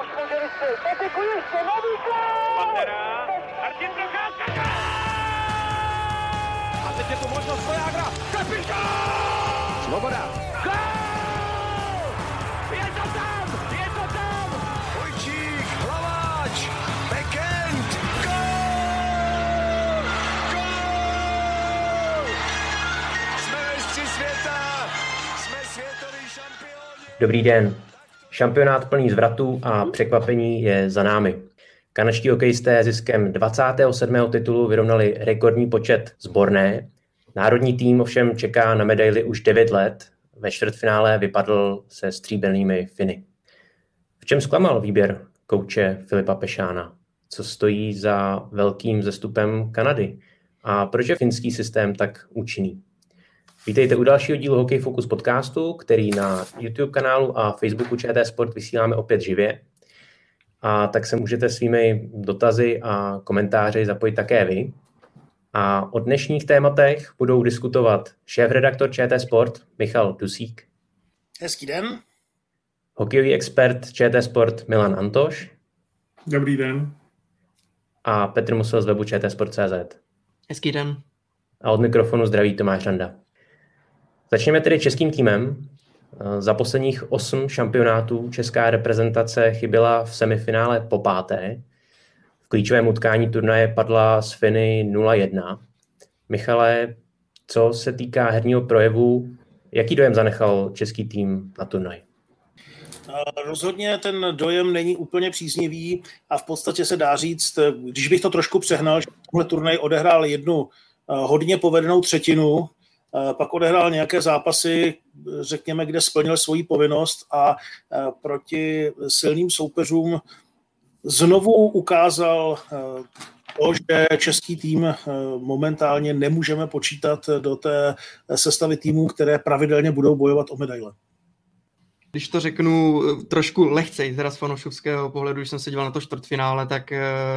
Už může vystřelit. Patiku ještě, nový Pantera. Martin Procházka. A teď je tu možnost Vojágra. Kapitán! Svoboda. Gol! Je to tam! Je to tam! Vojčík, Hlaváč, Bekend, gol! Gol! Jsme mistři světa, jsme světoví šampioni. Dobrý den. Šampionát plný zvratů a překvapení je za námi. Kanadští hokejisté ziskem 27. titulu vyrovnali rekordní počet zborné. Národní tým ovšem čeká na medaily už 9 let. Ve čtvrtfinále vypadl se stříbrnými Finy. V čem zklamal výběr kouče Filipa Pešána? Co stojí za velkým zestupem Kanady? A proč je finský systém tak účinný? Vítejte u dalšího dílu Hokej Focus podcastu, který na YouTube kanálu a Facebooku ČT Sport vysíláme opět živě. A tak se můžete svými dotazy a komentáři zapojit také vy. A o dnešních tématech budou diskutovat šéf-redaktor ČT Sport Michal Dusík, Hezký den. hokejový expert ČT Sport Milan Antoš Dobrý den. a Petr Musel z webu čtsport.cz. Hezký den. A od mikrofonu zdraví Tomáš Randa. Začněme tedy českým týmem. Za posledních osm šampionátů česká reprezentace chyběla v semifinále po páté. V klíčovém utkání turnaje padla z Finy 0-1. Michale, co se týká herního projevu, jaký dojem zanechal český tým na turnaj? Rozhodně ten dojem není úplně příznivý a v podstatě se dá říct, když bych to trošku přehnal, že tohle turnaj odehrál jednu hodně povedenou třetinu, pak odehrál nějaké zápasy, řekněme, kde splnil svoji povinnost a proti silným soupeřům znovu ukázal to, že český tým momentálně nemůžeme počítat do té sestavy týmů, které pravidelně budou bojovat o medaile. Když to řeknu trošku lehcej, teda z fanoušovského pohledu, když jsem se díval na to čtvrtfinále, tak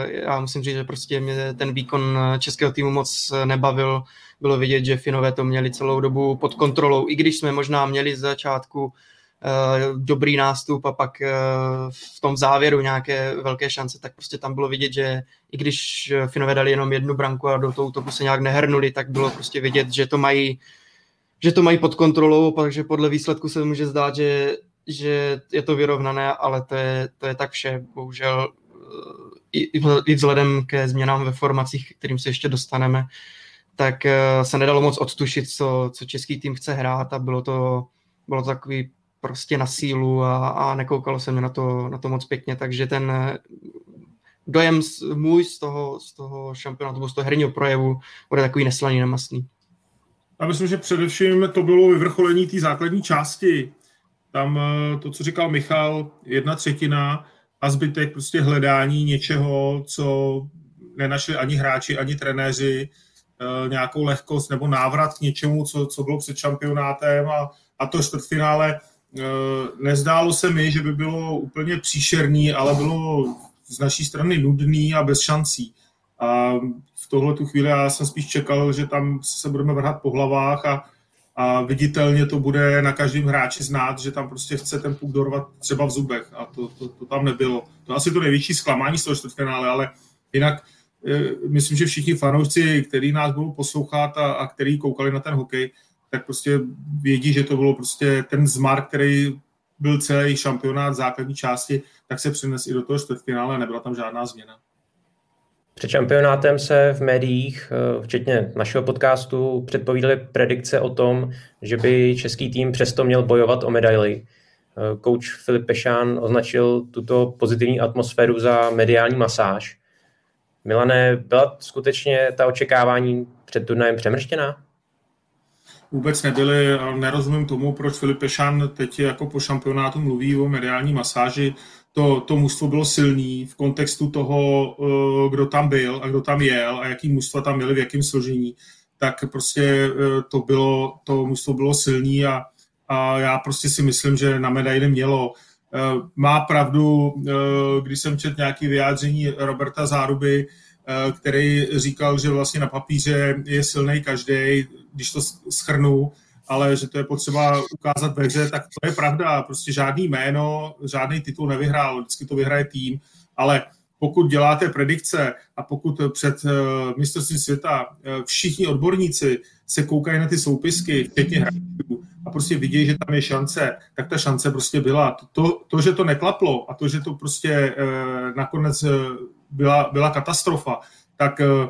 já musím říct, že prostě mě ten výkon českého týmu moc nebavil. Bylo vidět, že Finové to měli celou dobu pod kontrolou, i když jsme možná měli z začátku dobrý nástup a pak v tom závěru nějaké velké šance, tak prostě tam bylo vidět, že i když Finové dali jenom jednu branku a do toho útoku se nějak nehrnuli, tak bylo prostě vidět, že to mají že to mají pod kontrolou, takže podle výsledku se může zdát, že, že je to vyrovnané, ale to je, to je tak vše. Bohužel i, i vzhledem ke změnám ve formacích, kterým se ještě dostaneme, tak se nedalo moc odtušit, co, co český tým chce hrát a bylo to, bylo to takový prostě na sílu a, a nekoukalo se mi na to, na to moc pěkně, takže ten dojem můj z toho, z toho šampionátu, z toho herního projevu bude takový neslaný, nemastný. Já myslím, že především to bylo vyvrcholení té základní části. Tam to, co říkal Michal, jedna třetina a zbytek prostě hledání něčeho, co nenašli ani hráči, ani trenéři, nějakou lehkost nebo návrat k něčemu, co, co bylo před šampionátem a, a to čtvrtfinále nezdálo se mi, že by bylo úplně příšerný, ale bylo z naší strany nudný a bez šancí. A v tohle tu chvíli já jsem spíš čekal, že tam se budeme vrhat po hlavách a, a viditelně to bude na každém hráči znát, že tam prostě chce ten puk dorvat třeba v zubech a to, to, to tam nebylo. To asi to největší zklamání z toho čtvrtfinále, ale jinak myslím, že všichni fanoušci, kteří nás budou poslouchat a, a který koukali na ten hokej, tak prostě vědí, že to bylo prostě ten zmar, který byl celý šampionát základní části, tak se přines i do toho čtvrtfinále a nebyla tam žádná změna. Před šampionátem se v médiích, včetně našeho podcastu, předpovídaly predikce o tom, že by český tým přesto měl bojovat o medaily. Coach Filip Pešán označil tuto pozitivní atmosféru za mediální masáž. Milané, byla skutečně ta očekávání před turnajem přemrštěná? Vůbec nebyly, nerozumím tomu, proč Filip Pešán teď jako po šampionátu mluví o mediální masáži to, to mužstvo bylo silný v kontextu toho, kdo tam byl a kdo tam jel a jaký mužstva tam měli, v jakém složení, tak prostě to, bylo, to mužstvo bylo silný a, a já prostě si myslím, že na medaili mělo. Má pravdu, když jsem četl nějaké vyjádření Roberta Záruby, který říkal, že vlastně na papíře je silný každý, když to schrnu, ale že to je potřeba ukázat ve hře, tak to je pravda. Prostě žádný jméno, žádný titul nevyhrál, vždycky to vyhraje tým, ale pokud děláte predikce a pokud před uh, mistrovství světa všichni odborníci se koukají na ty soupisky, včetně hráčů, a prostě vidějí, že tam je šance, tak ta šance prostě byla. To, to že to neklaplo a to, že to prostě uh, nakonec uh, byla, byla katastrofa, tak uh,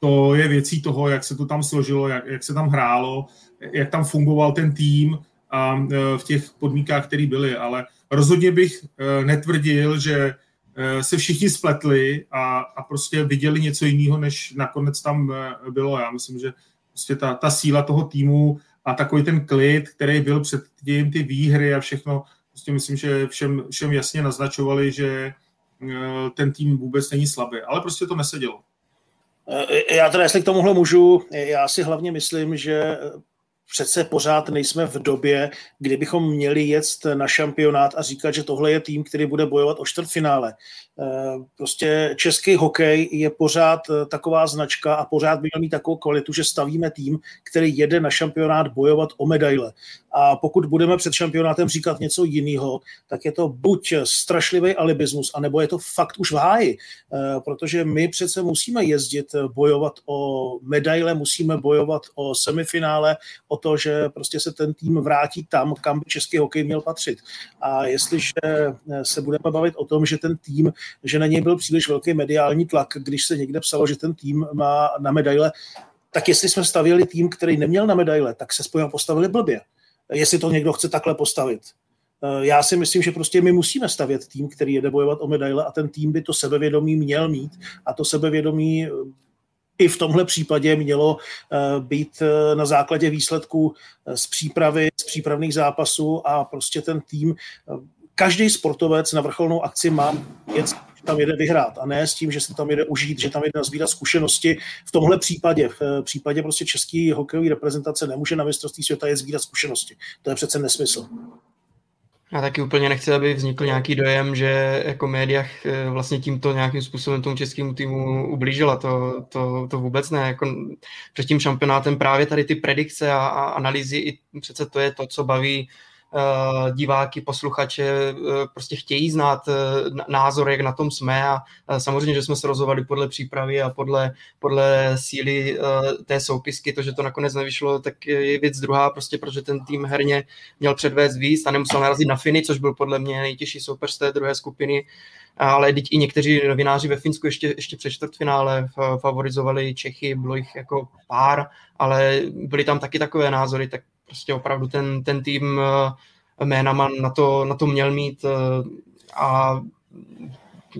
to je věcí toho, jak se to tam složilo, jak, jak se tam hrálo, jak tam fungoval ten tým a uh, v těch podmínkách, které byly. Ale rozhodně bych uh, netvrdil, že se všichni spletli a, a prostě viděli něco jiného, než nakonec tam bylo. Já myslím, že prostě ta, ta síla toho týmu a takový ten klid, který byl před tím, ty výhry a všechno, prostě myslím, že všem, všem jasně naznačovali, že eh, ten tým vůbec není slabý, ale prostě to nesedělo. Já teda, jestli k tomuhle můžu, já si hlavně myslím, že přece pořád nejsme v době, kdybychom měli jet na šampionát a říkat, že tohle je tým, který bude bojovat o čtvrtfinále. Eh, prostě český hokej je pořád eh, taková značka a pořád by měl mít takovou kvalitu, že stavíme tým, který jede na šampionát bojovat o medaile. A pokud budeme před šampionátem říkat něco jiného, tak je to buď strašlivý alibismus, anebo je to fakt už v háji. Eh, protože my přece musíme jezdit, bojovat o medaile, musíme bojovat o semifinále, o to, že prostě se ten tým vrátí tam, kam by český hokej měl patřit. A jestliže se budeme bavit o tom, že ten tým že na něj byl příliš velký mediální tlak, když se někde psalo, že ten tým má na medaile, tak jestli jsme stavili tým, který neměl na medaile, tak se spojil postavili blbě. Jestli to někdo chce takhle postavit. Eh, já si myslím, že prostě my musíme stavět tým, který jede bojovat o medaile a ten tým by to sebevědomí měl mít a to sebevědomí eh, i v tomhle případě mělo eh, být na základě výsledků z přípravy, z přípravných zápasů a prostě ten tým každý sportovec na vrcholnou akci má věc, že tam jede vyhrát a ne s tím, že se tam jede užít, že tam jede nazbírat zkušenosti. V tomhle případě, v eh, případě prostě český hokejový reprezentace nemůže na mistrovství světa je sbírat zkušenosti. To je přece nesmysl. Já taky úplně nechci, aby vznikl nějaký dojem, že jako médiách eh, vlastně tímto nějakým způsobem tomu českému týmu ublížila. To, to, to vůbec ne. Jako před tím šampionátem právě tady ty predikce a, a analýzy, i přece to je to, co baví diváky, posluchače eh, prostě chtějí znát eh, názor, jak na tom jsme a samozřejmě, že jsme se rozhovali podle přípravy a podle, podle síly té soupisky, to, že to nakonec nevyšlo, tak je věc druhá, prostě protože ten tým herně měl předvést víc a nemusel narazit na Finy, což byl podle mě nejtěžší soupeř z té druhé skupiny, ale teď i někteří novináři ve Finsku ještě, ještě před čtvrtfinále favorizovali Čechy, bylo jich jako pár, ale byly tam taky takové názory, tak prostě opravdu ten, ten tým eh, jménama na to, na to měl mít eh, a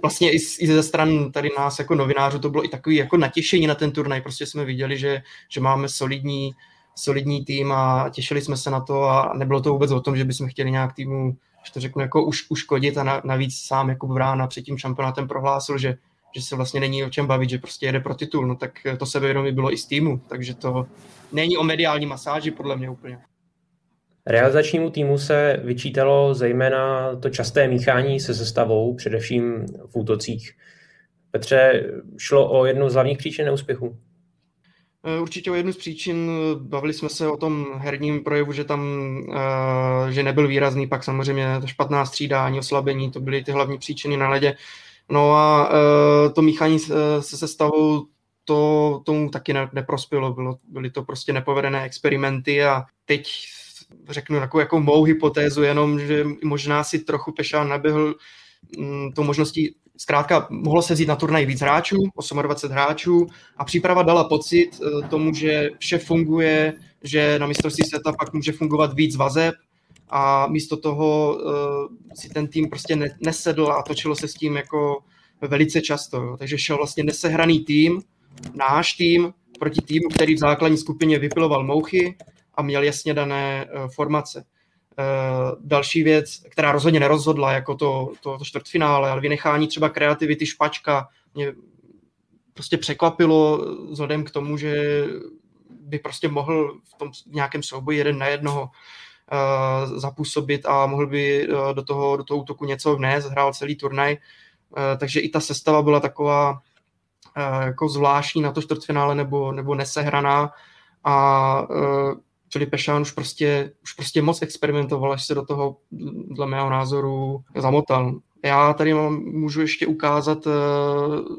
vlastně i, i ze stran tady nás jako novinářů to bylo i takový jako natěšení na ten turnaj, prostě jsme viděli, že, že máme solidní, solidní tým a těšili jsme se na to a nebylo to vůbec o tom, že bychom chtěli nějak týmu, že to řeknu, jako už, uškodit a na, navíc sám jako Vrána před tím šampionátem prohlásil, že, že se vlastně není o čem bavit, že prostě jede pro titul, no tak to sebevědomí bylo i z týmu, takže to není o mediální masáži podle mě úplně. Realizačnímu týmu se vyčítalo zejména to časté míchání se sestavou, především v útocích. Petře, šlo o jednu z hlavních příčin neúspěchu? Eh, určitě o jednu z příčin. Bavili jsme se o tom herním projevu, že tam eh, že nebyl výrazný, pak samozřejmě to špatná střídání, oslabení, to byly ty hlavní příčiny na ledě. No a uh, to míchání se, se sestavou, to tomu taky ne, neprospělo. Bylo, byly to prostě nepovedené experimenty a teď řeknu takovou jako mou hypotézu, jenom, že možná si trochu Pešán neběhl mm, tou možností, zkrátka mohlo se vzít na turnaj víc hráčů, 28 hráčů a příprava dala pocit eh, tomu, že vše funguje, že na mistrovství světa pak může fungovat víc vazeb, a místo toho uh, si ten tým prostě ne, nesedl a točilo se s tím jako velice často. Jo. Takže šel vlastně nesehraný tým, náš tým, proti týmu, který v základní skupině vypiloval mouchy a měl jasně dané uh, formace. Uh, další věc, která rozhodně nerozhodla jako to, to, to čtvrtfinále, ale vynechání třeba kreativity Špačka mě prostě překvapilo vzhledem k tomu, že by prostě mohl v tom nějakém souboji jeden na jednoho zapůsobit a mohl by uh, do, toho, do toho útoku něco vnést, hrál celý turnaj, uh, takže i ta sestava byla taková jako zvláštní na to čtvrtfinále nebo, nebo nesehraná a Filip Pešán už prostě, už prostě moc experimentoval, až se do toho, dle mého názoru, zamotal. Já tady mám, můžu ještě ukázat,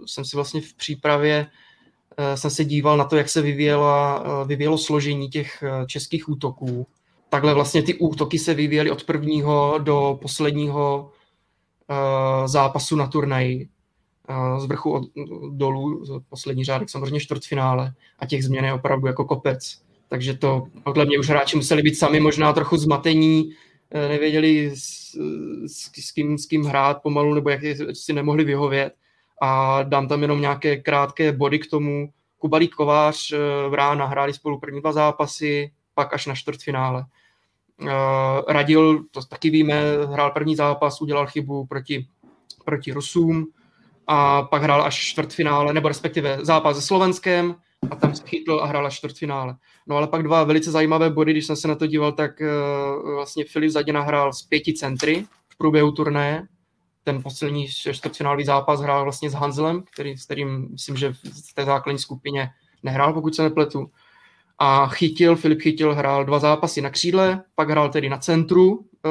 jsem si vlastně v přípravě jsem se díval na to, jak se vyvíjelo, vyvíjelo složení těch českých útoků. Takhle vlastně ty útoky se vyvíjely od prvního do posledního zápasu na turnaji z vrchu od, dolů, poslední řádek samozřejmě čtvrtfinále a těch změn je opravdu jako kopec. Takže to podle mě už hráči museli být sami možná trochu zmatení, eh, nevěděli s, s, s, kým, s kým hrát pomalu, nebo jak si nemohli vyhovět. A dám tam jenom nějaké krátké body k tomu. Kubalík Kovář, Vrána hráli spolu první dva zápasy, pak až na čtvrtfinále. Eh, Radil, to taky víme, hrál první zápas, udělal chybu proti, proti Rusům, a pak hrál až čtvrtfinále, nebo respektive zápas se Slovenskem a tam se chytl a hrál až čtvrtfinále. No ale pak dva velice zajímavé body, když jsem se na to díval, tak uh, vlastně Filip Zadina hrál z pěti centry v průběhu turné. Ten poslední čtvrtfinálový zápas hrál vlastně s Hanslem, který, s kterým myslím, že v té základní skupině nehrál, pokud se nepletu. A chytil, Filip chytil, hrál dva zápasy na křídle, pak hrál tedy na centru, eh,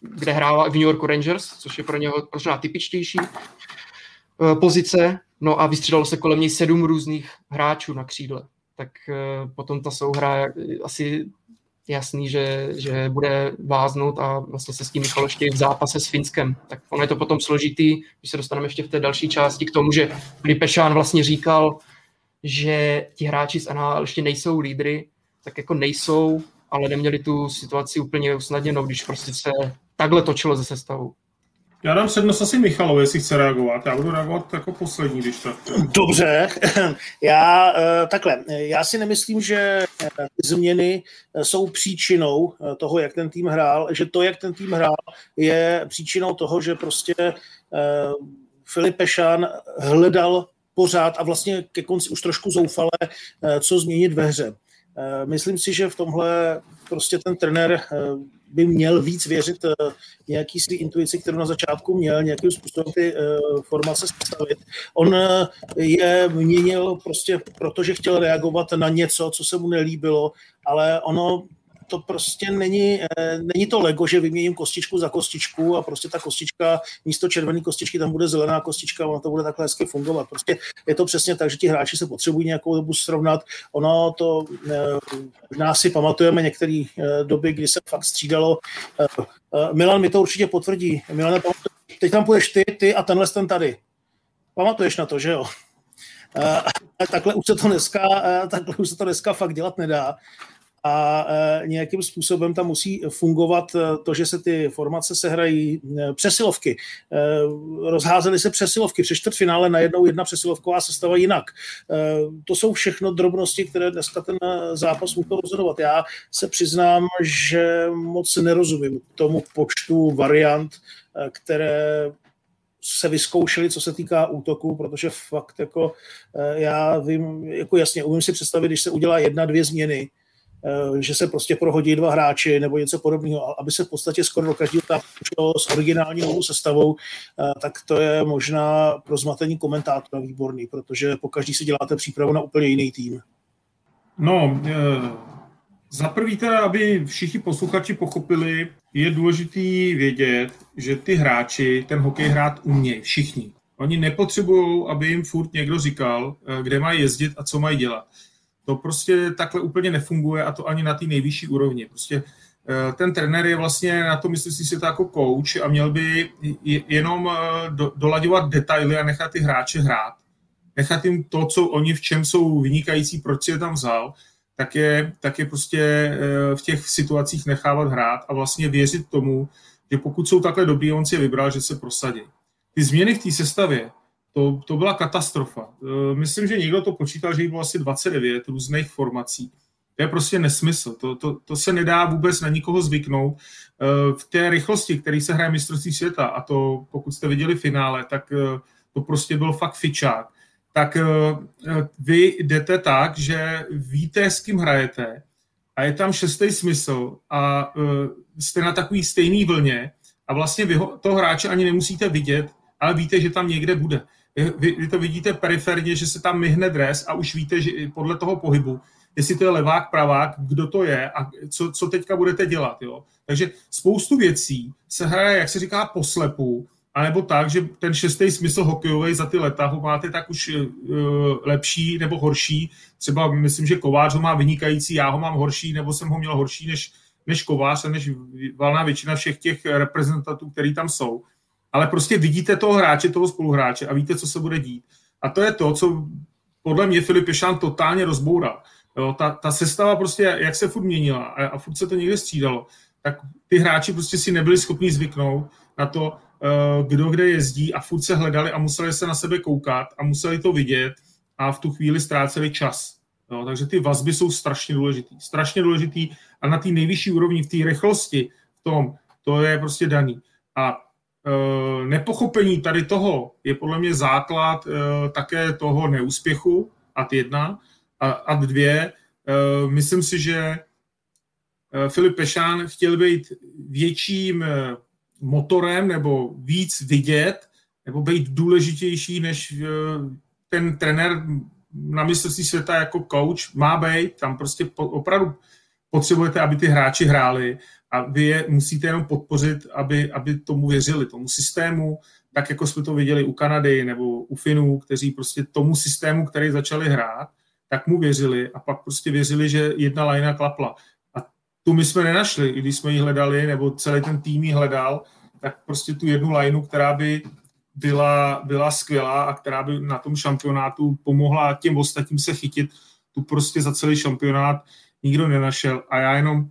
kde hrál v New York Rangers, což je pro něho možná typičtější. Eh, pozice, no a vystřídalo se kolem něj sedm různých hráčů na křídle. Tak eh, potom ta souhra asi jasný, že, že bude váznout a vlastně se s tím Michal ještě v zápase s Finskem. Tak ono je to potom složitý, když se dostaneme ještě v té další části k tomu, že Lipešán vlastně říkal, že ti hráči z NHL ještě nejsou lídry, tak jako nejsou, ale neměli tu situaci úplně usnadněnou, když prostě se takhle točilo ze sestavou. Já dám přednost asi Michalovi, jestli chce reagovat. Já budu reagovat jako poslední, když tak. Dobře, já eh, takhle. Já si nemyslím, že eh, změny eh, jsou příčinou toho, jak ten tým hrál, že to, jak ten tým hrál, je příčinou toho, že prostě Filip Pešan hledal pořád a vlastně ke konci už trošku zoufale, co změnit ve hře. Myslím si, že v tomhle prostě ten trenér by měl víc věřit nějaký svý intuici, kterou na začátku měl, nějakým způsobem ty formace sestavit. On je měnil prostě protože chtěl reagovat na něco, co se mu nelíbilo, ale ono to prostě není, eh, není to Lego, že vyměním kostičku za kostičku a prostě ta kostička, místo červené kostičky tam bude zelená kostička a to bude takhle hezky fungovat. Prostě je to přesně tak, že ti hráči se potřebují nějakou dobu srovnat. Ono to, eh, možná si pamatujeme některé eh, doby, kdy se fakt střídalo. Milan mi to určitě potvrdí. Milan, teď tam půjdeš ty, ty a tenhle ten tady. Pamatuješ na to, že jo? takhle už se to dneska, takhle už se to dneska fakt dělat nedá a e, nějakým způsobem tam musí fungovat e, to, že se ty formace sehrají e, přesilovky. Rozházely se přesilovky. Při čtvrtfinále najednou jedna přesilovková sestava jinak. To jsou všechno drobnosti, které dneska ten zápas může rozhodovat. Já se přiznám, že moc nerozumím tomu počtu variant, které se vyzkoušeli, co se týká útoku, protože fakt jako já vím, jako jasně, umím si představit, když se udělá jedna, dvě změny, že se prostě prohodí dva hráči nebo něco podobného, aby se v podstatě skoro do každého šlo s originální novou sestavou, eh, tak to je možná pro zmatení komentátora výborný, protože po každý si děláte přípravu na úplně jiný tým. No, eh, za prvý teda, aby všichni posluchači pochopili, je důležitý vědět, že ty hráči ten hokej hrát umějí, všichni. Oni nepotřebují, aby jim furt někdo říkal, kde mají jezdit a co mají dělat. To prostě takhle úplně nefunguje a to ani na té nejvyšší úrovni. Prostě eh, ten trenér je vlastně na to, myslím si, to jako coach a měl by jenom eh, do, dolaďovat detaily a nechat ty hráče hrát. Nechat jim to, co oni v čem jsou vynikající, proč si je tam vzal, tak je, tak je prostě eh, v těch situacích nechávat hrát a vlastně věřit tomu, že pokud jsou takhle dobrý, on si je vybral, že se prosadí. Ty změny v té sestavě, to, to byla katastrofa. E, myslím, že někdo to počítal, že jich bylo asi 29 různých formací. To je prostě nesmysl. To, to, to se nedá vůbec na nikoho zvyknout. E, v té rychlosti, který se hraje mistrovství světa, a to pokud jste viděli finále, tak e, to prostě byl fakt fičák. Tak vy jdete tak, že víte, s kým hrajete a je tam šestý smysl a jste na takový stejný vlně a vlastně vy toho hráče ani nemusíte vidět, ale víte, že tam někde bude vy, vy to vidíte periferně, že se tam myhne dres a už víte, že podle toho pohybu, jestli to je levák, pravák, kdo to je a co, co teďka budete dělat. Jo? Takže spoustu věcí se hraje, jak se říká, poslepu, anebo tak, že ten šestý smysl hokejový za ty leta ho máte tak už uh, lepší nebo horší. Třeba myslím, že Kovář ho má vynikající, já ho mám horší, nebo jsem ho měl horší než, než Kovář a než valná většina všech těch reprezentantů, který tam jsou. Ale prostě vidíte toho hráče, toho spoluhráče a víte, co se bude dít. A to je to, co podle mě Filip Ješán totálně rozboural. Jo, ta, ta sestava prostě, jak se furt měnila a, a furt se to někde střídalo, tak ty hráči prostě si nebyli schopni zvyknout na to, uh, kdo kde jezdí a furt se hledali a museli se na sebe koukat a museli to vidět a v tu chvíli ztráceli čas. Jo, takže ty vazby jsou strašně důležitý. Strašně důležitý a na té nejvyšší úrovni, v té rychlosti, v tom, to je prostě daný. A nepochopení tady toho je podle mě základ uh, také toho neúspěchu, ad jedna, a ad dvě. Uh, myslím si, že Filip Pešán chtěl být větším motorem nebo víc vidět, nebo být důležitější než ten trenér na mistrovství světa jako coach má být. Tam prostě opravdu potřebujete, aby ty hráči hráli a vy je musíte jenom podpořit, aby, aby tomu věřili, tomu systému, tak jako jsme to viděli u Kanady nebo u Finů, kteří prostě tomu systému, který začali hrát, tak mu věřili a pak prostě věřili, že jedna lajna klapla. A tu my jsme nenašli, i když jsme ji hledali, nebo celý ten tým ji hledal, tak prostě tu jednu lajnu, která by byla, byla skvělá a která by na tom šampionátu pomohla těm ostatním se chytit, tu prostě za celý šampionát nikdo nenašel. A já jenom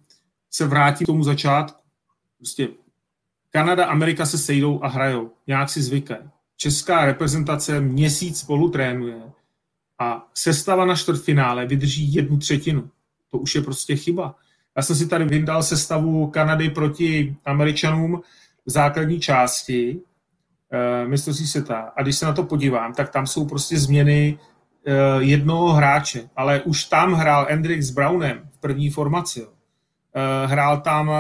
se vrátím k tomu začátku. Prostě Kanada, Amerika se sejdou a hrajou. Nějak si zvykají. Česká reprezentace měsíc spolu trénuje a sestava na čtvrtfinále vydrží jednu třetinu. To už je prostě chyba. Já jsem si tady vyndal sestavu Kanady proti Američanům v základní části uh, mistrovství světa. A když se na to podívám, tak tam jsou prostě změny uh, jednoho hráče. Ale už tam hrál Hendrix s Brownem v první formaci. Uh, hrál tam uh,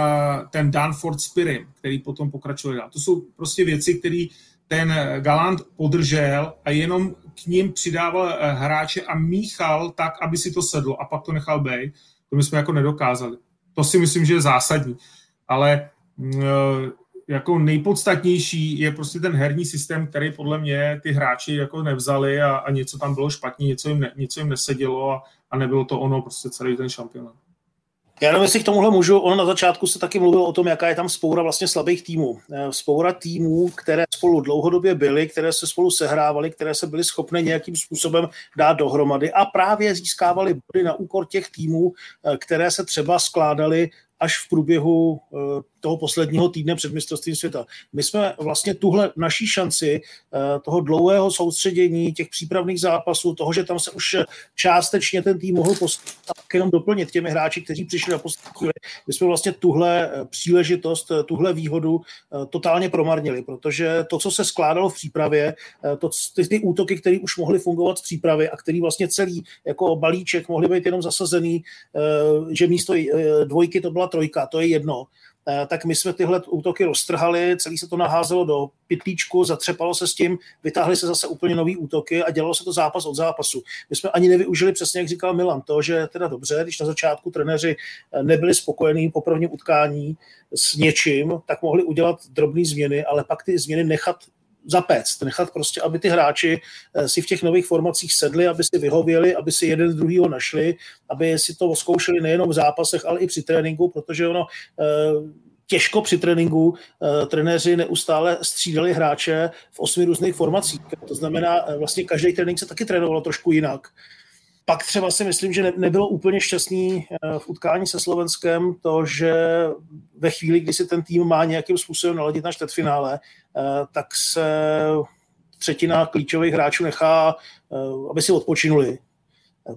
ten Danford Spirim, který potom pokračoval. To jsou prostě věci, které ten Galant podržel a jenom k ním přidával hráče a míchal tak, aby si to sedlo a pak to nechal být. To my jsme jako nedokázali. To si myslím, že je zásadní. Ale uh, jako nejpodstatnější je prostě ten herní systém, který podle mě ty hráči jako nevzali a, a něco tam bylo špatně, něco jim, ne, něco jim nesedělo a, a nebylo to ono prostě celý ten šampionát. Já nevím, jestli k tomuhle můžu. Ono na začátku se taky mluvilo o tom, jaká je tam spoura vlastně slabých týmů. Eh, spoura týmů, které spolu dlouhodobě byly, které se spolu sehrávaly, které se byly schopné nějakým způsobem dát dohromady a právě získávaly body na úkor těch týmů, eh, které se třeba skládaly až v průběhu eh, toho posledního týdne před mistrovstvím světa. My jsme vlastně tuhle naší šanci eh, toho dlouhého soustředění, těch přípravných zápasů, toho, že tam se už částečně ten tým mohl postavit, jenom doplnit těmi hráči, kteří přišli na poslední my jsme vlastně tuhle eh, příležitost, tuhle výhodu totálně promarnili, protože to, co se skládalo v přípravě, to, ty, ty útoky, které už mohly fungovat v přípravě a který vlastně celý jako balíček mohly být jenom zasazený, že místo dvojky to byla trojka, to je jedno, eh, tak my jsme tyhle útoky roztrhali, celý se to naházelo do pytlíčku, zatřepalo se s tím, vytáhly se zase úplně nový útoky a dělalo se to zápas od zápasu. My jsme ani nevyužili přesně, jak říkal Milan, to, že teda dobře, když na začátku trenéři eh, nebyli spokojení po prvním utkání s něčím, tak mohli udělat drobné změny, ale pak ty změny nechat zapéct, nechat prostě, aby ty hráči eh, si v těch nových formacích sedli, aby si vyhověli, aby si jeden z druhého našli, aby si to zkoušeli nejenom v zápasech, ale i při tréninku, protože ono eh, těžko při tréninku uh, trenéři neustále střídali hráče v osmi různých formacích. To znamená, vlastně každý trénink se taky trénovalo trošku jinak. Pak třeba si myslím, že ne, nebylo úplně šťastný v utkání se Slovenskem to, že ve chvíli, kdy si ten tým má nějakým způsobem naladit na čtvrtfinále, Eh, tak se třetina klíčových hráčů nechá, eh, aby si odpočinuli.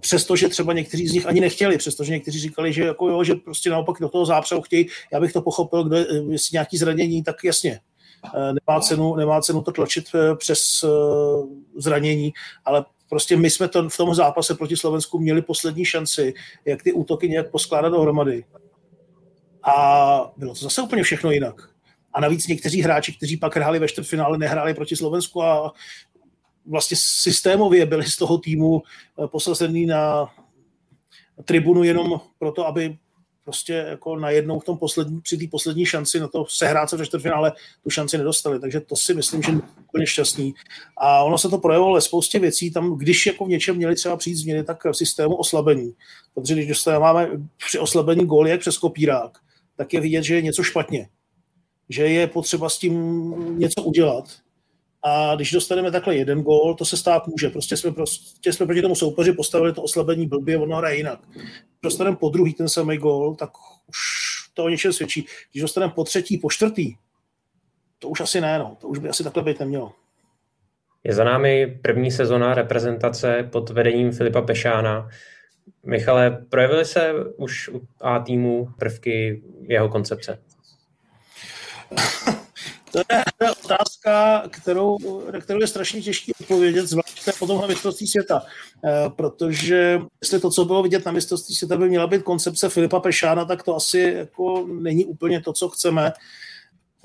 Přestože třeba někteří z nich ani nechtěli, přestože někteří říkali, že, jako jo, že prostě naopak do toho zápřehu chtějí, já bych to pochopil, kdo, jestli nějaký zranění, tak jasně, eh, nemá cenu, nemá cenu to tlačit přes zranění, ale prostě my jsme to v tom zápase proti Slovensku měli poslední šanci, jak ty útoky nějak poskládat dohromady. A bylo to zase úplně všechno jinak. A navíc někteří hráči, kteří pak hráli ve čtvrtfinále, nehráli proti Slovensku a vlastně systémově byli z toho týmu eh, posazený na tribunu jenom proto, aby prostě jako najednou v tom poslední, při té poslední šanci na to sehrát se ve čtvrtfinále tu šanci nedostali. Takže to si myslím, že úplně šťastný. A ono se to projevilo ve spoustě věcí. Tam, když jako v něčem měli třeba přijít změny, tak v systému oslabení. Protože když dostáváme při oslabení gól jak přes kopírák, tak je vidět, že je něco špatně. Že je potřeba s tím něco udělat. A když dostaneme takhle jeden gól, to se stát může. Prostě jsme, prostě jsme proti tomu soupeři postavili to oslabení blbě, ono hraje jinak. Dostaneme po druhý ten samý gól, tak už to o něčem svědčí. Když dostaneme po třetí, po čtvrtý, to už asi ne, no. to už by asi takhle být nemělo. Je za námi první sezona reprezentace pod vedením Filipa Pešána. Michale, projevily se už u A týmu prvky jeho koncepce? To je otázka, kterou, kterou je strašně těžké odpovědět, zvláště po tomhle mistrovství světa. Eh, protože jestli to, co bylo vidět na mistrovství světa, by měla být koncepce Filipa Pešána, tak to asi jako není úplně to, co chceme.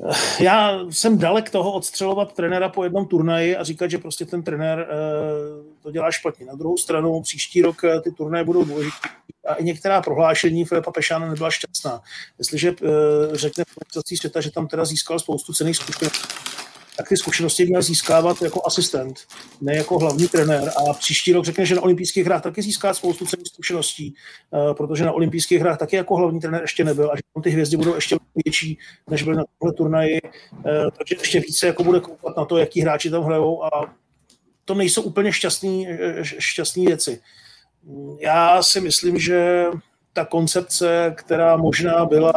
Eh, já jsem dalek toho odstřelovat trenéra po jednom turnaji a říkat, že prostě ten trenér eh, to dělá špatně. Na druhou stranu příští rok ty turnaje budou důležité a i některá prohlášení Filipa Pešána nebyla šťastná. Jestliže řekne v světa, že tam teda získal spoustu cených zkušeností, tak ty zkušenosti měl získávat jako asistent, ne jako hlavní trenér. A příští rok řekne, že na olympijských hrách taky získá spoustu cených zkušeností, eh, protože na olympijských hrách taky jako hlavní trenér ještě nebyl a že ty hvězdy budou ještě větší, než byly na tohle turnaji, eh, takže ještě více jako bude koukat na to, jaký hráči tam hrajou a to nejsou úplně šťastné eh, věci. Já si myslím, že ta koncepce, která možná byla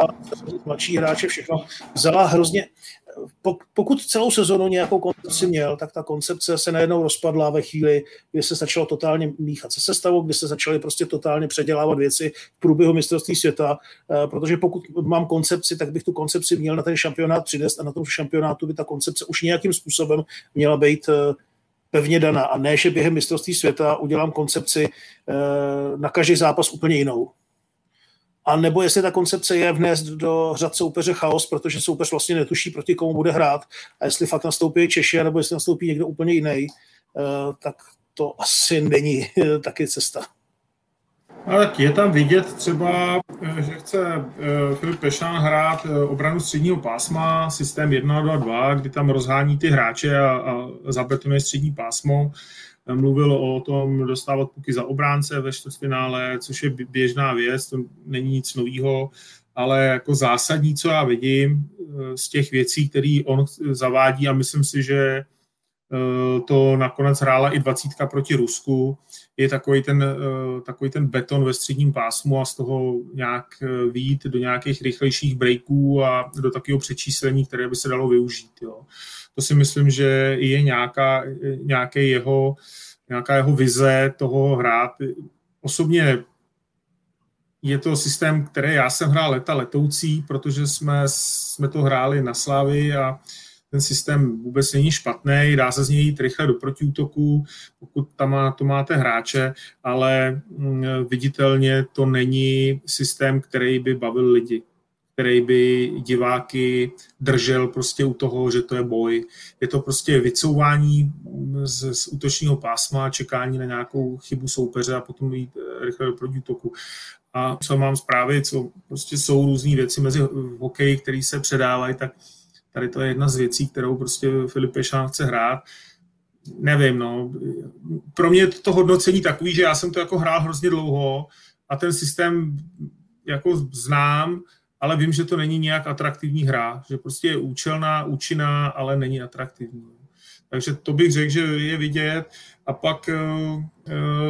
mladší hráče všechno, vzala hrozně, pokud celou sezonu nějakou koncepci měl, tak ta koncepce se najednou rozpadla ve chvíli, kdy se začalo totálně míchat se sestavou, kdy se začaly prostě totálně předělávat věci v průběhu mistrovství světa, eh, protože pokud mám koncepci, tak bych tu koncepci měl na ten šampionát přinést a na tom šampionátu by ta koncepce už nějakým způsobem měla být eh, pevně daná. A ne, že během mistrovství světa udělám koncepci eh, na každý zápas úplně jinou a nebo jestli ta koncepce je vnést do řad soupeře chaos, protože soupeř vlastně netuší, proti komu bude hrát a jestli fakt nastoupí Češi, nebo jestli nastoupí někdo úplně jiný, eh, tak to asi není eh, taky cesta. A tak je tam vidět třeba, eh, že chce Filip Pešán hrát obranu středního pásma, systém 1-2-2, kdy tam rozhání ty hráče a, a zabetonuje střední pásmo mluvil o tom dostávat puky za obránce ve čtvrtfinále, což je běžná věc, to není nic nového, ale jako zásadní, co já vidím eh, z těch věcí, které on zavádí a myslím si, že eh, to nakonec hrála i dvacítka proti Rusku, je takový ten, eh, takový ten beton ve středním pásmu a z toho nějak výjít do nějakých rychlejších breaků a do takového přečíslení, které by se dalo využít. Jo to si myslím, že je nějaká, nějaké jeho, nějaká jeho vize toho hrát. Osobně je to systém, který já jsem hrál leta letoucí, protože jsme, jsme to hráli na Slavy a ten systém vůbec není špatný, dá se z něj jít rychle do protiútoku, pokud tam má, to máte hráče, ale mm, viditelně to není systém, který by bavil lidi který by diváky držel prostě u toho, že to je boj. Je to prostě vycouvání z, z útočního pásma, čekání na nějakou chybu soupeře a potom jít eh, rychle do protiútoku. A co mám zprávy, co prostě jsou různé věci mezi hokeji, které se předávají, tak tady to je jedna z věcí, kterou prostě Filip Pešán chce hrát. Nevím, no. Pro mě to hodnocení takový, že já jsem to jako hrál hrozně dlouho a ten systém jako znám, ale vím, že to není nějak atraktivní hra, že prostě je účelná, účinná, ale není atraktivní. Takže to bych řekl, že je vidět. A pak uh,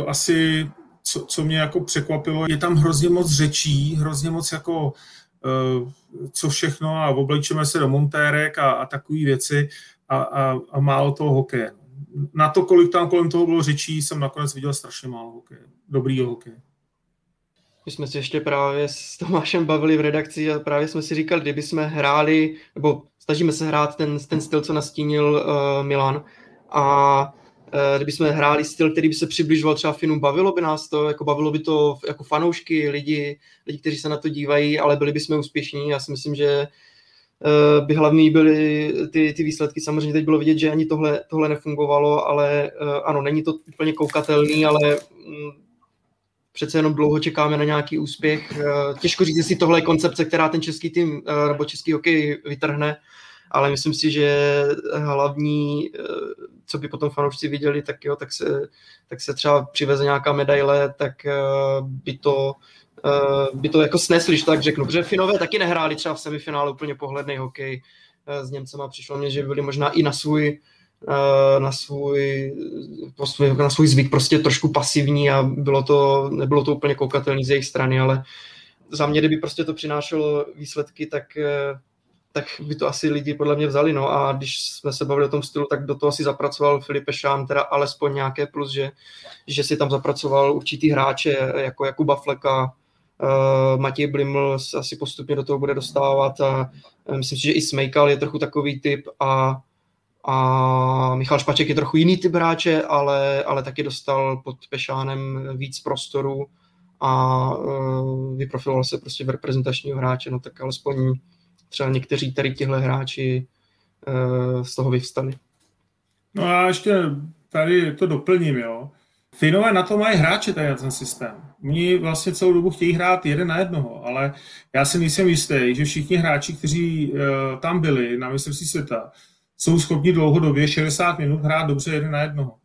asi, co, co mě jako překvapilo, je tam hrozně moc řečí, hrozně moc jako uh, co všechno a oblečeme se do montérek a, a takové věci a, a, a málo toho hokeje. Na to, kolik tam kolem toho bylo řečí, jsem nakonec viděl strašně málo hokeje. Dobrýho hokeje. My jsme si ještě právě s Tomášem bavili v redakci a právě jsme si říkali, kdyby jsme hráli, nebo snažíme se hrát ten, ten styl, co nastínil uh, Milan a uh, kdyby jsme hráli styl, který by se přibližoval třeba Finům, bavilo by nás to, jako bavilo by to jako fanoušky, lidi, lidi, kteří se na to dívají, ale byli bychom úspěšní. Já si myslím, že uh, by hlavní byly ty, ty výsledky. Samozřejmě teď bylo vidět, že ani tohle, tohle nefungovalo, ale ano, není to úplně koukatelný, ale um, přece jenom dlouho čekáme na nějaký úspěch. Těžko říct, jestli tohle je koncepce, která ten český tým nebo český hokej vytrhne, ale myslím si, že hlavní, co by potom fanoušci viděli, tak jo, tak se, tak se třeba přiveze nějaká medaile, tak by to by to jako snesli, že tak řeknu, protože Finové taky nehráli třeba v semifinále úplně pohledný hokej s Němcema, přišlo mně, že byli možná i na svůj Eh, na svůj, na svůj zvyk prostě trošku pasivní a bylo to, nebylo to úplně koukatelný z jejich strany, ale za mě, kdyby prostě to přinášelo výsledky, tak, eh, tak by to asi lidi podle mě vzali. No a když jsme se bavili o tom stylu, tak do toho asi zapracoval Filipe Šám, teda alespoň nějaké plus, že, že si tam zapracoval určitý hráče jako Jakuba Fleka, Uh, Matěj Bliml asi postupně do toho bude dostávat a myslím si, že i Smejkal je trochu takový typ a a Michal Špaček je trochu jiný typ hráče, ale, ale taky dostal pod Pešánem víc prostoru a uh, vyprofiloval se prostě v reprezentačního hráče, no tak alespoň třeba někteří tady tihle hráči uh, z toho vyvstali. No a ještě tady to doplním, jo. Finové na to mají hráče tady na ten systém. Oni vlastně celou dobu chtějí hrát jeden na jednoho, ale já si nejsem jistý, že všichni hráči, kteří uh, tam byli na mistrovství světa, jsou schopni dlouhodobě 60 minut hrát dobře jeden na jednoho.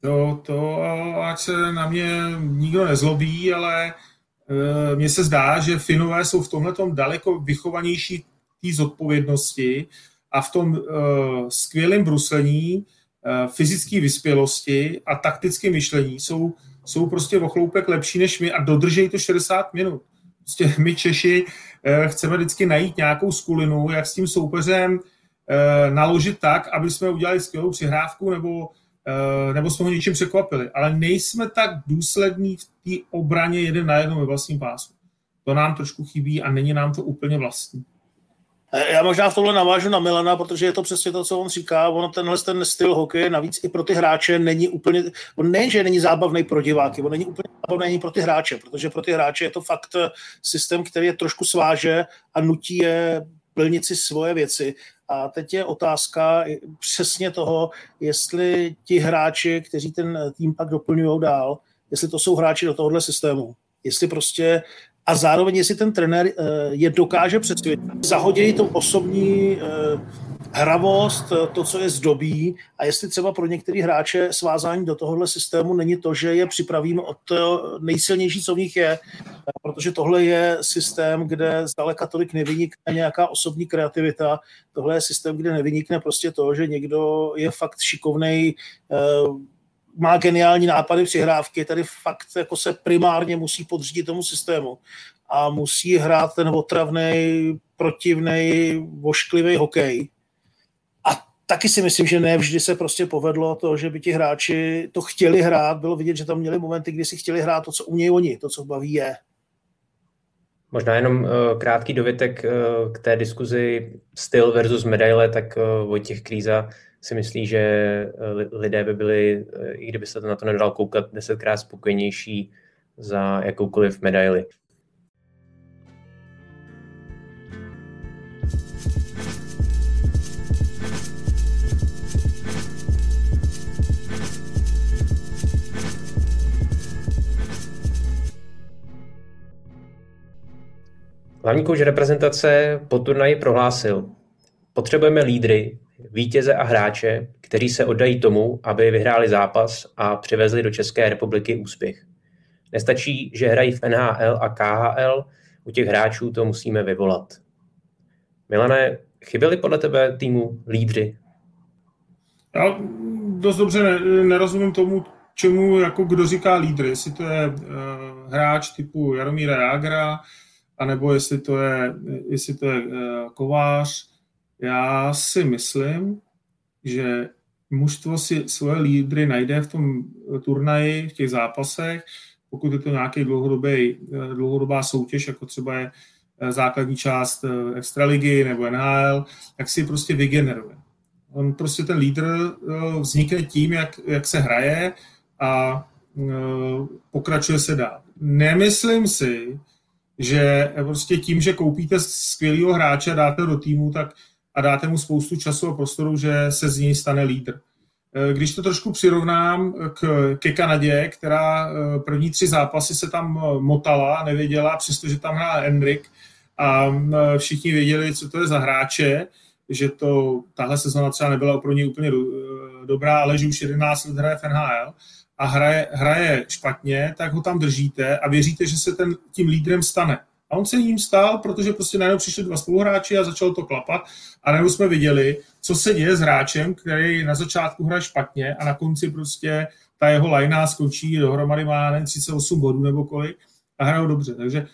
To, to ať se na mě nikdo nezlobí, ale e, mně se zdá, že Finové jsou v tomhle daleko vychovanější té zodpovědnosti a v tom e, skvělém bruslení, e, fyzické vyspělosti a taktické myšlení jsou, jsou prostě o chloupek lepší než my a dodržejí to 60 minut. Prostě my Češi e, chceme vždycky najít nějakou skulinu, jak s tím soupeřem naložit tak, aby jsme udělali skvělou přihrávku nebo, eh, nebo jsme ho něčím překvapili. Ale nejsme tak důslední v té obraně jeden na jednom ve vlastním pásu. To nám trošku chybí a není nám to úplně vlastní. Eh, já možná v tomhle navážu na Milana, protože je to přesně to, co on říká. On tenhle ten styl hokeje navíc i pro ty hráče není úplně, on ne, že není zábavný pro diváky, on není úplně zábavný pro ty hráče, protože pro ty hráče je to fakt systém, který je trošku sváže a nutí je plnit si svoje věci. A teď je otázka přesně toho, jestli ti hráči, kteří ten tým pak doplňují dál, jestli to jsou hráči do tohohle systému. Jestli prostě a zároveň, jestli ten trenér eh, je dokáže přesvědčit, zahodí tou osobní eh, hravost, to, co je zdobí a jestli třeba pro některé hráče svázání do tohohle systému není to, že je připravíme od nejsilnější, co v nich je, protože tohle je systém, kde zdaleka tolik nevynikne nějaká osobní kreativita, tohle je systém, kde nevynikne prostě to, že někdo je fakt šikovnej, eh, má geniální nápady přihrávky, tady fakt jako se primárně musí podřídit tomu systému a musí hrát ten otravný, protivný, vošklivý hokej taky si myslím, že ne vždy se prostě povedlo to, že by ti hráči to chtěli hrát. Bylo vidět, že tam měli momenty, kdy si chtěli hrát to, co umějí oni, to, co baví je. Možná jenom uh, krátký dovětek uh, k té diskuzi styl versus medaile, tak uh, Vojtěch Kríza si myslí, že lidé by byli, i kdyby se to na to nedal koukat, desetkrát spokojenější za jakoukoliv medaili. Hlavní kouč reprezentace po turnaji prohlásil, potřebujeme lídry, vítěze a hráče, kteří se oddají tomu, aby vyhráli zápas a přivezli do České republiky úspěch. Nestačí, že hrají v NHL a KHL, u těch hráčů to musíme vyvolat. Milane, chyběli podle tebe týmu lídři? Já dost dobře nerozumím tomu, čemu jako kdo říká lídry. Jestli to je uh, hráč typu Jaromíra Jágra, anebo jestli to je, jestli to je uh, kovář. Já si myslím, že mužstvo si svoje lídry najde v tom turnaji, v těch zápasech, pokud je to nějaký dlouhodobý, eh, dlouhodobá soutěž, jako třeba je eh, základní část extraligy nebo NHL, tak si prostě vygeneruje. On prostě ten lídr vznikne tím, jak, jak se hraje a pokračuje se dál. Nemyslím si, že prostě tím, že koupíte skvělého hráče a dáte do týmu tak, a dáte mu spoustu času a prostoru, že se z něj stane lídr. když to trošku přirovnám k, ke Kanadě, která první tři zápasy se tam motala, nevěděla, přestože tam hrál Enrik a všichni věděli, co to je za hráče, že to tahle sezona třeba nebyla pro něj úplně dobrá, ale že už 11 let hraje v NHL a hraje, hraje špatně, tak ho tam držíte a věříte, že se ten tím lídrem stane. A on se jím stal, protože prostě najednou přišli dva spoluhráči a začalo to klapat. A najednou jsme viděli, co se děje s hráčem, který na začátku hraje špatně a na konci prostě ta jeho lajna skočí, dohromady má nevím, 38 bodů nebo kolik a hrajou dobře. Takže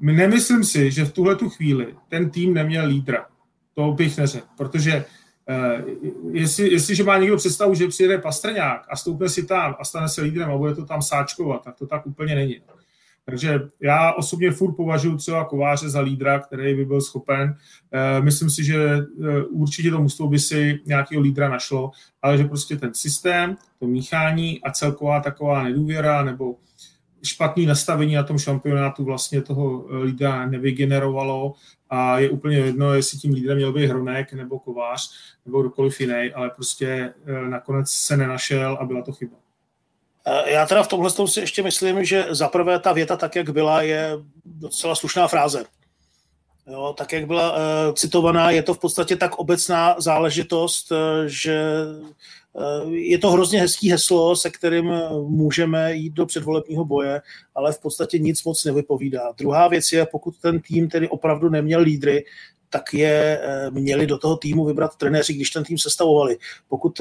uh, nemyslím si, že v tuhle tu chvíli ten tým neměl lídra. To bych neřekl, protože jestli, jestliže má někdo představu, že přijede Pastrňák a stoupne si tam a stane se lídrem a bude to tam sáčkovat, tak to tak úplně není. Takže já osobně furt považuji třeba Kováře za lídra, který by byl schopen. Eh, myslím si, že eh, určitě to mužstvo by si nějakého lídra našlo, ale že prostě ten systém, to míchání a celková taková nedůvěra nebo špatný nastavení na tom šampionátu vlastně toho eh, lídra nevygenerovalo a je úplně jedno, jestli tím lídrem měl být Hronek nebo Kovář nebo kdokoliv jiný, ale prostě nakonec se nenašel a byla to chyba. Eh, já teda v tomhle si ještě myslím, že zaprvé ta věta tak, jak byla, je docela slušná fráze. Jo, tak, jak byla uh, citovaná, je to v podstatě tak obecná záležitost, uh, že uh, je to hrozně hezký heslo, se kterým můžeme jít do předvolebního boje, ale v podstatě nic moc nevypovídá. Druhá věc je, pokud ten tým tedy opravdu neměl lídry, tak je měli do toho týmu vybrat trenéři, když ten tým sestavovali. Pokud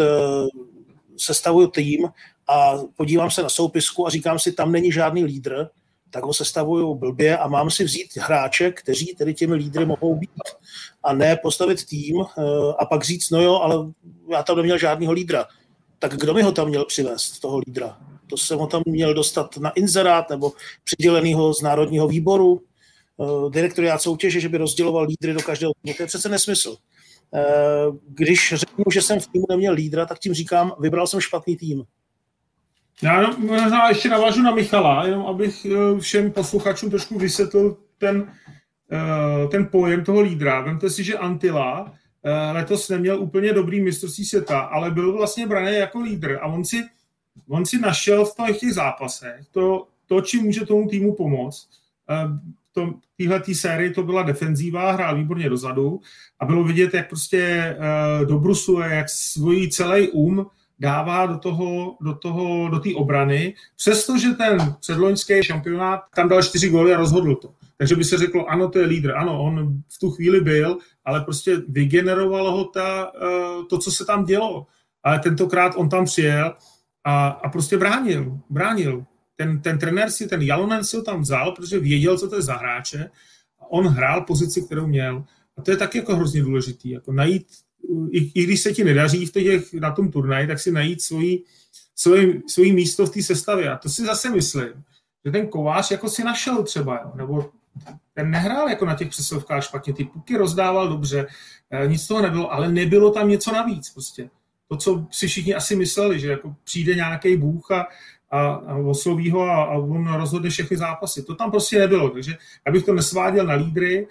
sestavují tým, a podívám se na soupisku a říkám si, tam není žádný lídr, tak ho sestavuju blbě a mám si vzít hráče, kteří tedy těmi lídry mohou být. A ne postavit tým eh, a pak říct, no jo, ale já tam neměl žádného lídra. Tak kdo mi ho tam měl přivést, toho lídra? To jsem ho tam měl dostat na inzerát nebo přidělenýho z Národního výboru, eh, direktoriát soutěže, že by rozděloval lídry do každého týmu. To je přece nesmysl. Eh, když řeknu, že jsem v týmu neměl lídra, tak tím říkám, vybral jsem špatný tým. Já možná ještě navážu na Michala, jenom abych eh, všem posluchačům trošku vysvětlil ten, eh, ten pojem toho lídra. Vemte si, že Antila eh, letos neměl úplně dobrý mistrovství světa, ale byl vlastně braný jako lídr a on si, on si našel v těch zápasech to, to, čím může tomu týmu pomoct. To, téhle tý sérii to byla defenzíva, hrál výborně dozadu a bylo vidět, jak prostě dobrusuje, jak svojí celý um dává do toho, do toho, do té obrany, přestože ten předloňský šampionát tam dal čtyři góly a rozhodl to. Takže by se řeklo, ano, to je lídr, ano, on v tu chvíli byl, ale prostě vygenerovalo ho ta, eh, to, co se tam dělo. Ale tentokrát on tam přijel a, a prostě bránil, bránil. Ten, ten trenér si, ten Jalonen si ho tam vzal, protože věděl, co to je za hráče a on hrál pozici, kterou měl. A to je taky jako hrozně důležitý, jako najít i, i když se ti nedaří v těch, na tom turnaji, tak si najít svoji, svoji, svoji místo v té sestavě. A to si zase myslím, že ten kovář jako si našel třeba, nebo ten nehrál jako na těch přesilovkách špatně, ty puky rozdával dobře, eh, nic toho nebylo, ale nebylo tam něco navíc prostě. To, co si všichni asi mysleli, že jako přijde nějaký bůh a, a, a osloví ho a, a on rozhodne všechny zápasy. To tam prostě nebylo, takže abych to nesváděl na lídry,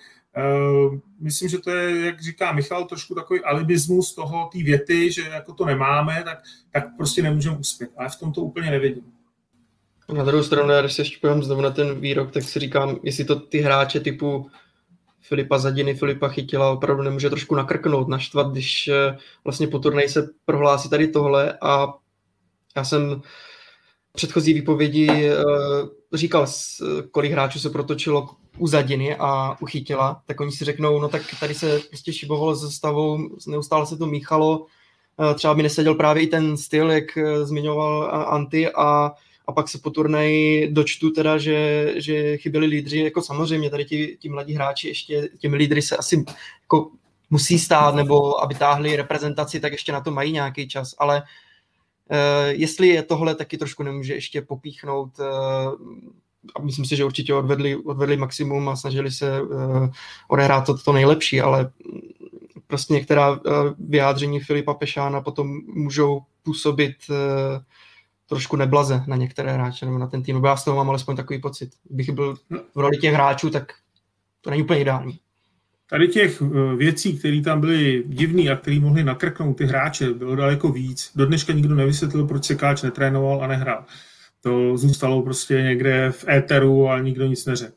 myslím, že to je, jak říká Michal, trošku takový alibismus toho, té věty, že jako to nemáme, tak, tak prostě nemůžeme uspět. Ale v tom to úplně nevidím. Na druhou stranu, já když se ještě znovu na ten výrok, tak si říkám, jestli to ty hráče typu Filipa Zadiny, Filipa Chytila opravdu nemůže trošku nakrknout, naštvat, když eh, vlastně po turnaji se prohlásí tady tohle a já jsem předchozí výpovědi eh, říkal, kolik hráčů se protočilo u Zadiny a uchytila, tak oni si řeknou, no tak tady se prostě šibovalo se stavou, neustále se to míchalo, eh, třeba by neseděl právě i ten styl, jak eh, zmiňoval Anty a, a pak se po turnaji dočtu teda, že, že chyběli lídři, jako samozřejmě tady ti, ti mladí hráči ještě těmi lídry se asi jako musí stát, nebo aby táhli reprezentaci, tak ještě na to mají nějaký čas, ale uh, jestli je tohle, taky trošku nemůže ještě popíchnout uh, a myslím si, že určitě odvedli, odvedli maximum a snažili se uh, odehrát to, to nejlepší, ale prostě některá uh, vyjádření Filipa Pešána potom můžou působit uh, trošku neblaze na některé hráče nebo na ten tým. Já z toho mám alespoň takový pocit. Kdybych byl v roli těch hráčů, tak to není úplně ideální. tady těch věcí, které tam byly divné a které mohly nakrknout ty hráče, bylo daleko víc. Do dneška nikdo nevysvětlil, proč se Káč netrénoval a nehrál. To zůstalo prostě někde v éteru a nikdo nic neřekl.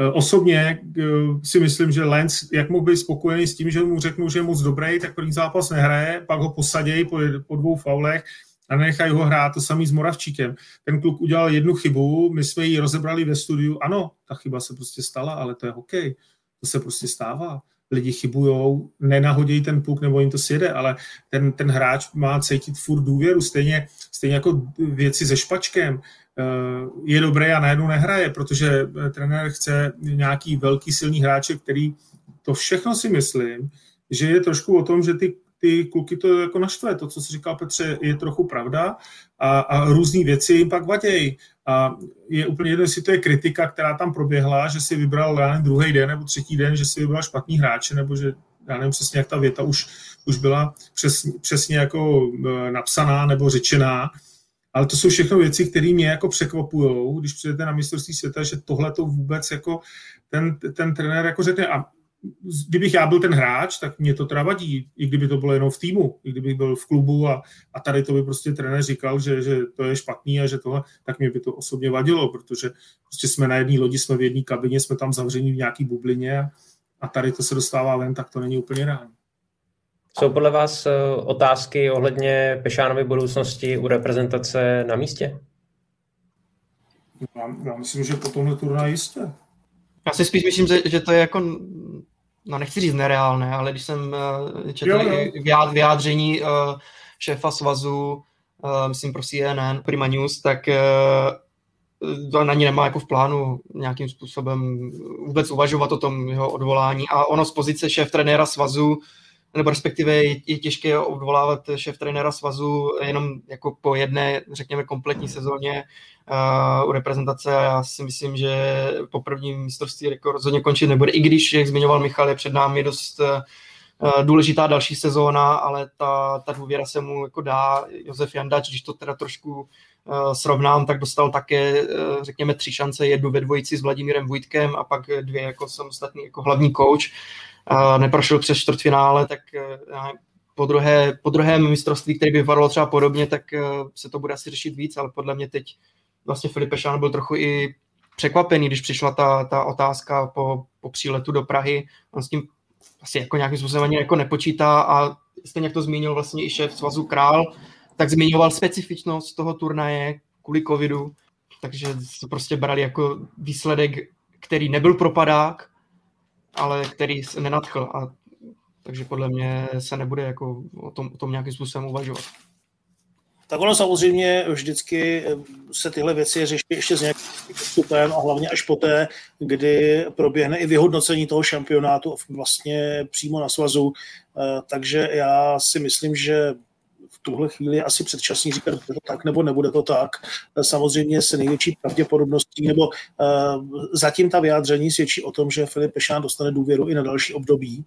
Eh, osobně eh, si myslím, že Lens, jak mohl být spokojený s tím, že mu řeknu, že je moc dobrý, tak první zápas nehraje, pak ho posadějí po, po dvou faulech a nenechají ho hrát to samý s Moravčíkem. Ten kluk udělal jednu chybu, my jsme ji rozebrali ve studiu. Ano, ta chyba se prostě stala, ale to je hokej. To se prostě stává. Lidi chybujou, nenahodějí ten puk nebo jim to sjede, ale ten, ten hráč má cítit furt důvěru, stejně, stejně jako věci se špačkem eh, je dobré a najednou nehraje, protože trenér chce nějaký velký silný hráče, který to všechno si myslím, že je trošku o tom, že ty ty kluky to jako naštve. To, co si říkal Petře, je trochu pravda a, a různé věci jim pak vadějí. A je úplně jedno, jestli to je kritika, která tam proběhla, že si vybral já nevím, druhý den nebo třetí den, že si vybral špatný hráče, nebo že já nevím přesně, jak ta věta už, už byla přesně, přesně jako e, napsaná nebo řečená, ale to jsou všechno věci, které mě jako překvapují, když přijdete na mistrovství světa, že tohle to vůbec jako ten, ten trenér jako řekne. A kdybych já byl ten hráč, tak mě to teda vadí, i kdyby to bylo jenom v týmu, i kdybych byl v klubu a, a tady to by prostě trenér říkal, že, že to je špatný a že tohle, tak mě by to osobně vadilo, protože prostě jsme na jedné lodi, jsme v jedné kabině, jsme tam zavření v nějaký bublině a, a tady to se dostává ven, tak to není úplně reálné. Jsou podle vás eh, otázky ohledně Pešánovy budoucnosti u reprezentace na místě? Já, já myslím, že po tomhle turnaji jistě. Já si spíš myslím, že, že to je jako, no nechci říct nereálné, ale když jsem uh, četl jo, jo. vyjádření uh, šéfa svazu, uh, myslím pro CNN, Prima News, tak uh, na ní nemá jako v plánu nějakým způsobem vůbec uvažovat o tom jeho odvolání a ono z pozice šéf trenéra svazu nebo respektive je, těžké odvolávat šéf trenéra svazu jenom jako po jedné, řekněme, kompletní sezóně uh, u reprezentace a já si myslím, že po prvním mistrovství rekord rozhodně končit nebude, i když, jak zmiňoval Michal, je před námi dost uh, důležitá další sezóna, ale ta, ta důvěra se mu jako dá. Josef Jandač, když to teda trošku srovnám, tak dostal také, uh, řekněme, tři šance, jednu ve dvojici s Vladimírem Vujtkem a pak dvě jako samostatný jako hlavní coach neprošel přes čtvrtfinále, tak eh, po, druhé, po druhém mistrovství, který by vypadalo třeba podobně, tak eh, se to bude asi řešit víc, ale podle mě teď vlastně Filip Pešán byl trochu i překvapený, když přišla ta, ta otázka po, po příletu do Prahy. On s tím asi jako nějakým způsobem ani jako nepočítá a stejně jak to zmínil vlastně i šéf svazu Král, tak zmiňoval specifičnost toho turnaje kvůli covidu, takže to prostě brali jako výsledek, který nebyl propadák, ale který se nenadchl a takže podle mě se nebude jako o tom, o tom nějakým způsobem uvažovat. Tak ono samozřejmě vždycky eh, se tyhle věci řeší ještě s nějakým postupem a hlavně až poté, kdy proběhne i vyhodnocení toho šampionátu vlastně přímo na svazu. Eh, takže já si myslím, že tuhle chvíli je asi předčasný říkat, bude to tak nebo nebude to tak. Samozřejmě se největší pravděpodobností, nebo uh, zatím ta vyjádření svědčí o tom, že Filip Pešán dostane důvěru i na další období,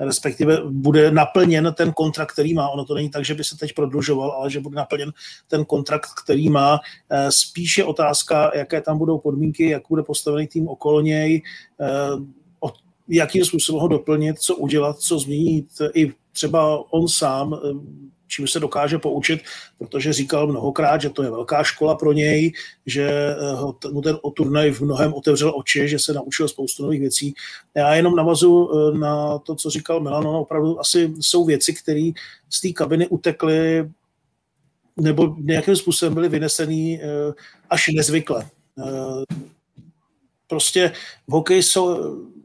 respektive bude naplněn ten kontrakt, který má. Ono to není tak, že by se teď prodlužoval, ale že bude naplněn ten kontrakt, který má. Uh, spíš je otázka, jaké tam budou podmínky, jak bude postavený tým okolo něj, uh, jakým způsobem ho doplnit, co udělat, co změnit. I třeba on sám čím se dokáže poučit, protože říkal mnohokrát, že to je velká škola pro něj, že eh, mu ten turnaj v mnohem otevřel oči, že se naučil spoustu nových věcí. Já jenom navazu eh, na to, co říkal Milan, ono opravdu asi jsou věci, které z té kabiny utekly nebo nějakým způsobem byly vynesený eh, až nezvykle. Prostě v hokeji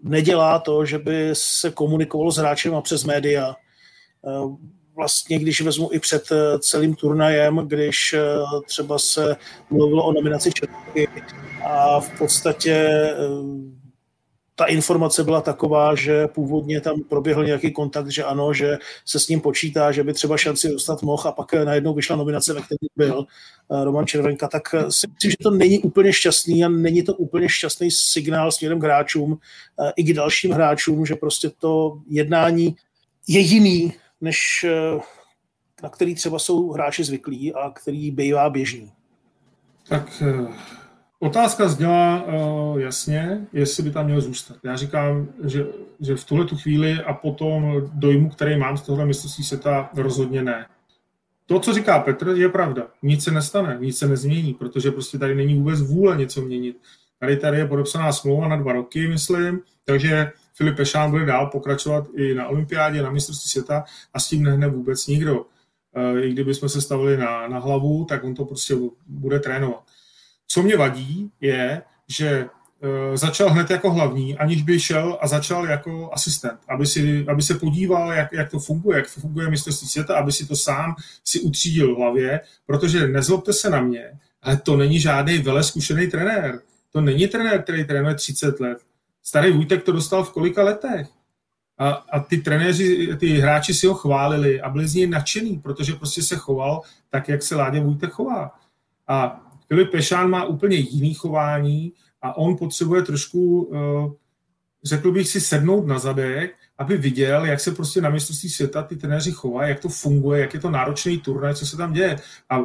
nedělá to, že by se komunikovalo s hráčem a přes média vlastně, když vezmu i před eh, celým turnajem, když eh, třeba se mluvilo o nominaci Česky a v podstatě eh, ta informace byla taková, že původně tam proběhl nějaký kontakt, že ano, že se s ním počítá, že by třeba šanci dostat mohl a pak najednou vyšla nominace, ve které byl Roman Červenka, tak si myslím, že to není úplně šťastný a není to úplně šťastný signál směrem k hráčům i k dalším hráčům, že prostě to jednání je jiný, než eh, na který třeba jsou hráči zvyklí a který bývá běžný. Tak eh, Otázka zněla uh, jasně, jestli by tam měl zůstat. Já říkám, že, že v tuhle tu chvíli a potom dojmu, který mám z tohle mistrovství světa, rozhodně ne. To, co říká Petr, je pravda. Nic se nestane, nic se nezmění, protože prostě tady není vůbec vůle něco měnit. Tady tady je podepsaná smlouva na dva roky, myslím, takže Filip Pešán bude dál pokračovat i na olympiádě, na mistrovství světa a s tím nehne vůbec nikdo. Eh, I kdybychom se stavili na, na hlavu, tak on to prostě bude trénovat. Co mě vadí, je, že uh, začal hned jako hlavní, aniž by šel a začal jako asistent, aby, si, aby se podíval, jak, jak to funguje, jak funguje mistrovství světa, aby si to sám si utřídil v hlavě, protože nezlobte se na mě, ale to není žádný vele zkušený trenér. To není trenér, který trénuje 30 let. Starý Vůjtek to dostal v kolika letech. A, a ty trenéři, ty hráči si ho chválili a byli z něj nadšený, protože prostě se choval tak, jak se Ládě Vůjtek chová. A Filip Pešán má úplně jiný chování a on potřebuje trošku, eh, řekl bych si, sednout na zadek, aby viděl, jak se prostě na mistrovství světa ty trenéři chovají, jak to funguje, jak je to náročný turnaj, co se tam děje. A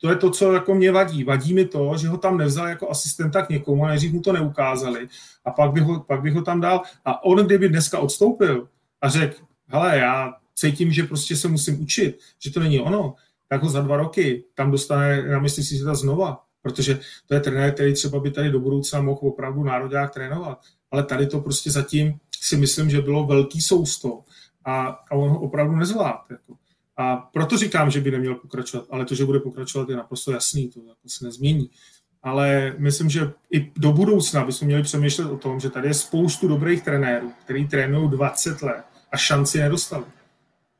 to je to, co jako mě vadí. Vadí mi to, že ho tam nevzal jako asistenta k někomu a nejdřív mu to neukázali a pak bych, ho, pak bych ho tam dal. A on, kdyby dneska odstoupil a řekl, hele, já cítím, že prostě se musím učit, že to není ono, tak ho za dva roky tam dostane na mistrovství světa znova protože to je trenér, který třeba by tady do budoucna mohl opravdu národák trénovat. Ale tady to prostě zatím si myslím, že bylo velký sousto a, a on ho opravdu nezvládl. Jako. A proto říkám, že by neměl pokračovat, ale to, že bude pokračovat, je naprosto jasný, to jako se nezmění. Ale myslím, že i do budoucna bychom měli přemýšlet o tom, že tady je spoustu dobrých trenérů, který trénují 20 let a šanci nedostali.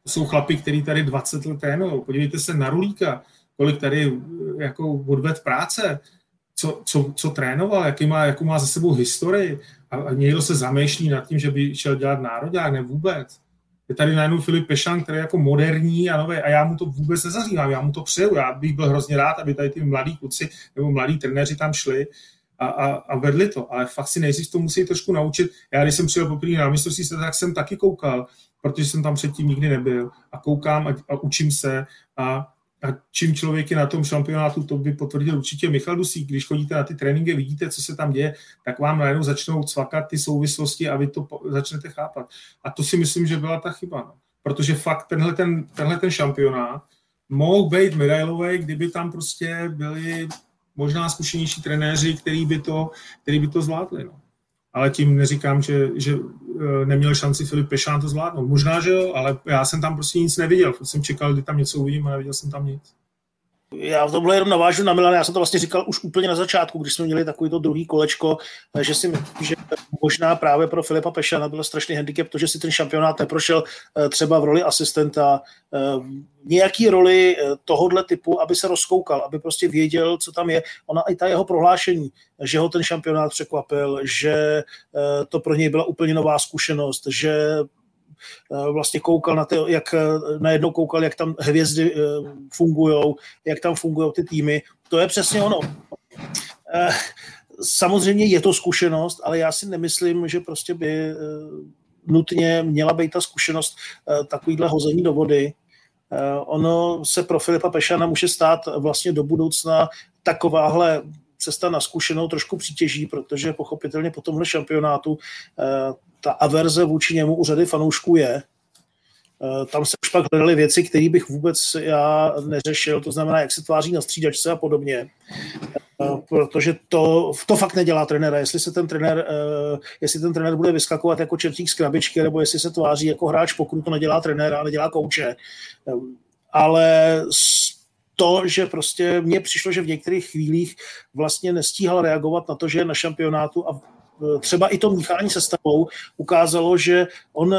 To jsou chlapi, kteří tady 20 let trénují. Podívejte se na Rulíka, kolik tady eh, jako odved práce, co, co, co trénoval, jaký má, jakou má za sebou historii a, a někdo se zamýšlí nad tím, že by šel dělat národák, ne vůbec. Je tady najednou Filip Pešan, který je jako moderní a nové a já mu to vůbec nezařívám, já mu to přeju, já bych byl hrozně rád, aby tady ty mladí kluci nebo mladí trenéři tam šli a, a, a vedli to, ale fakt si nejdřív to musí trošku naučit. Já když jsem přijel poprvé na mistrovství tak jsem taky koukal, protože jsem tam předtím nikdy nebyl a koukám a, a učím se a a čím člověk je na tom šampionátu, to by potvrdil určitě Michal Dusík. Když chodíte na ty tréninky, vidíte, co se tam děje, tak vám najednou začnou cvakat ty souvislosti a vy to začnete chápat. A to si myslím, že byla ta chyba. No. Protože fakt tenhle ten, tenhle ten šampionát mohl být medailový, kdyby tam prostě byli možná zkušenější trenéři, který by to, který by to zvládli. No ale tím neříkám, že, že e, neměl šanci Filip Pešán to zvládnout. Možná, že jo, ale já jsem tam prostě nic neviděl. Jsem čekal, kdy tam něco uvidím a neviděl jsem tam nic. Já v tomhle jenom navážu na Milan, já jsem to vlastně říkal už úplně na začátku, když jsme měli takový to druhý kolečko, že si myslím, že možná právě pro Filipa Pešana byl strašný handicap to, že si ten šampionát neprošel eh, třeba v roli asistenta, eh, nějaký roli eh, tohohle typu, aby se rozkoukal, aby prostě věděl, co tam je. Ona i ta jeho prohlášení, že ho ten šampionát překvapil, že to pro něj byla úplně nová zkušenost, že Eh, vlastně koukal na to, jak eh, najednou koukal, jak tam hvězdy eh, fungují, jak tam fungují ty týmy. To je přesně ono. Samozřejmě je to zkušenost, ale já si nemyslím, že prostě by nutně měla být ta zkušenost takovýhle hození do vody. Ono se pro Filipa Pešana může stát vlastně do budoucna takováhle cesta na zkušenou trošku přitěží, protože pochopitelně po tomhle šampionátu ta averze vůči němu u řady fanoušků je. Eh, tam se už pak hledaly věci, které bych vůbec já neřešil, to znamená, jak se tváří na střídačce a podobně. Eh, protože to, to fakt nedělá trenéra. Jestli se ten trenér, eh, jestli ten trenér bude vyskakovat jako čertík z krabičky, nebo jestli se tváří jako hráč, pokud to nedělá trenéra, ale dělá kouče. Ale to, že prostě mně přišlo, že v některých chvílích vlastně nestíhal reagovat na to, že je na šampionátu a třeba i to míchání se stavou ukázalo, že on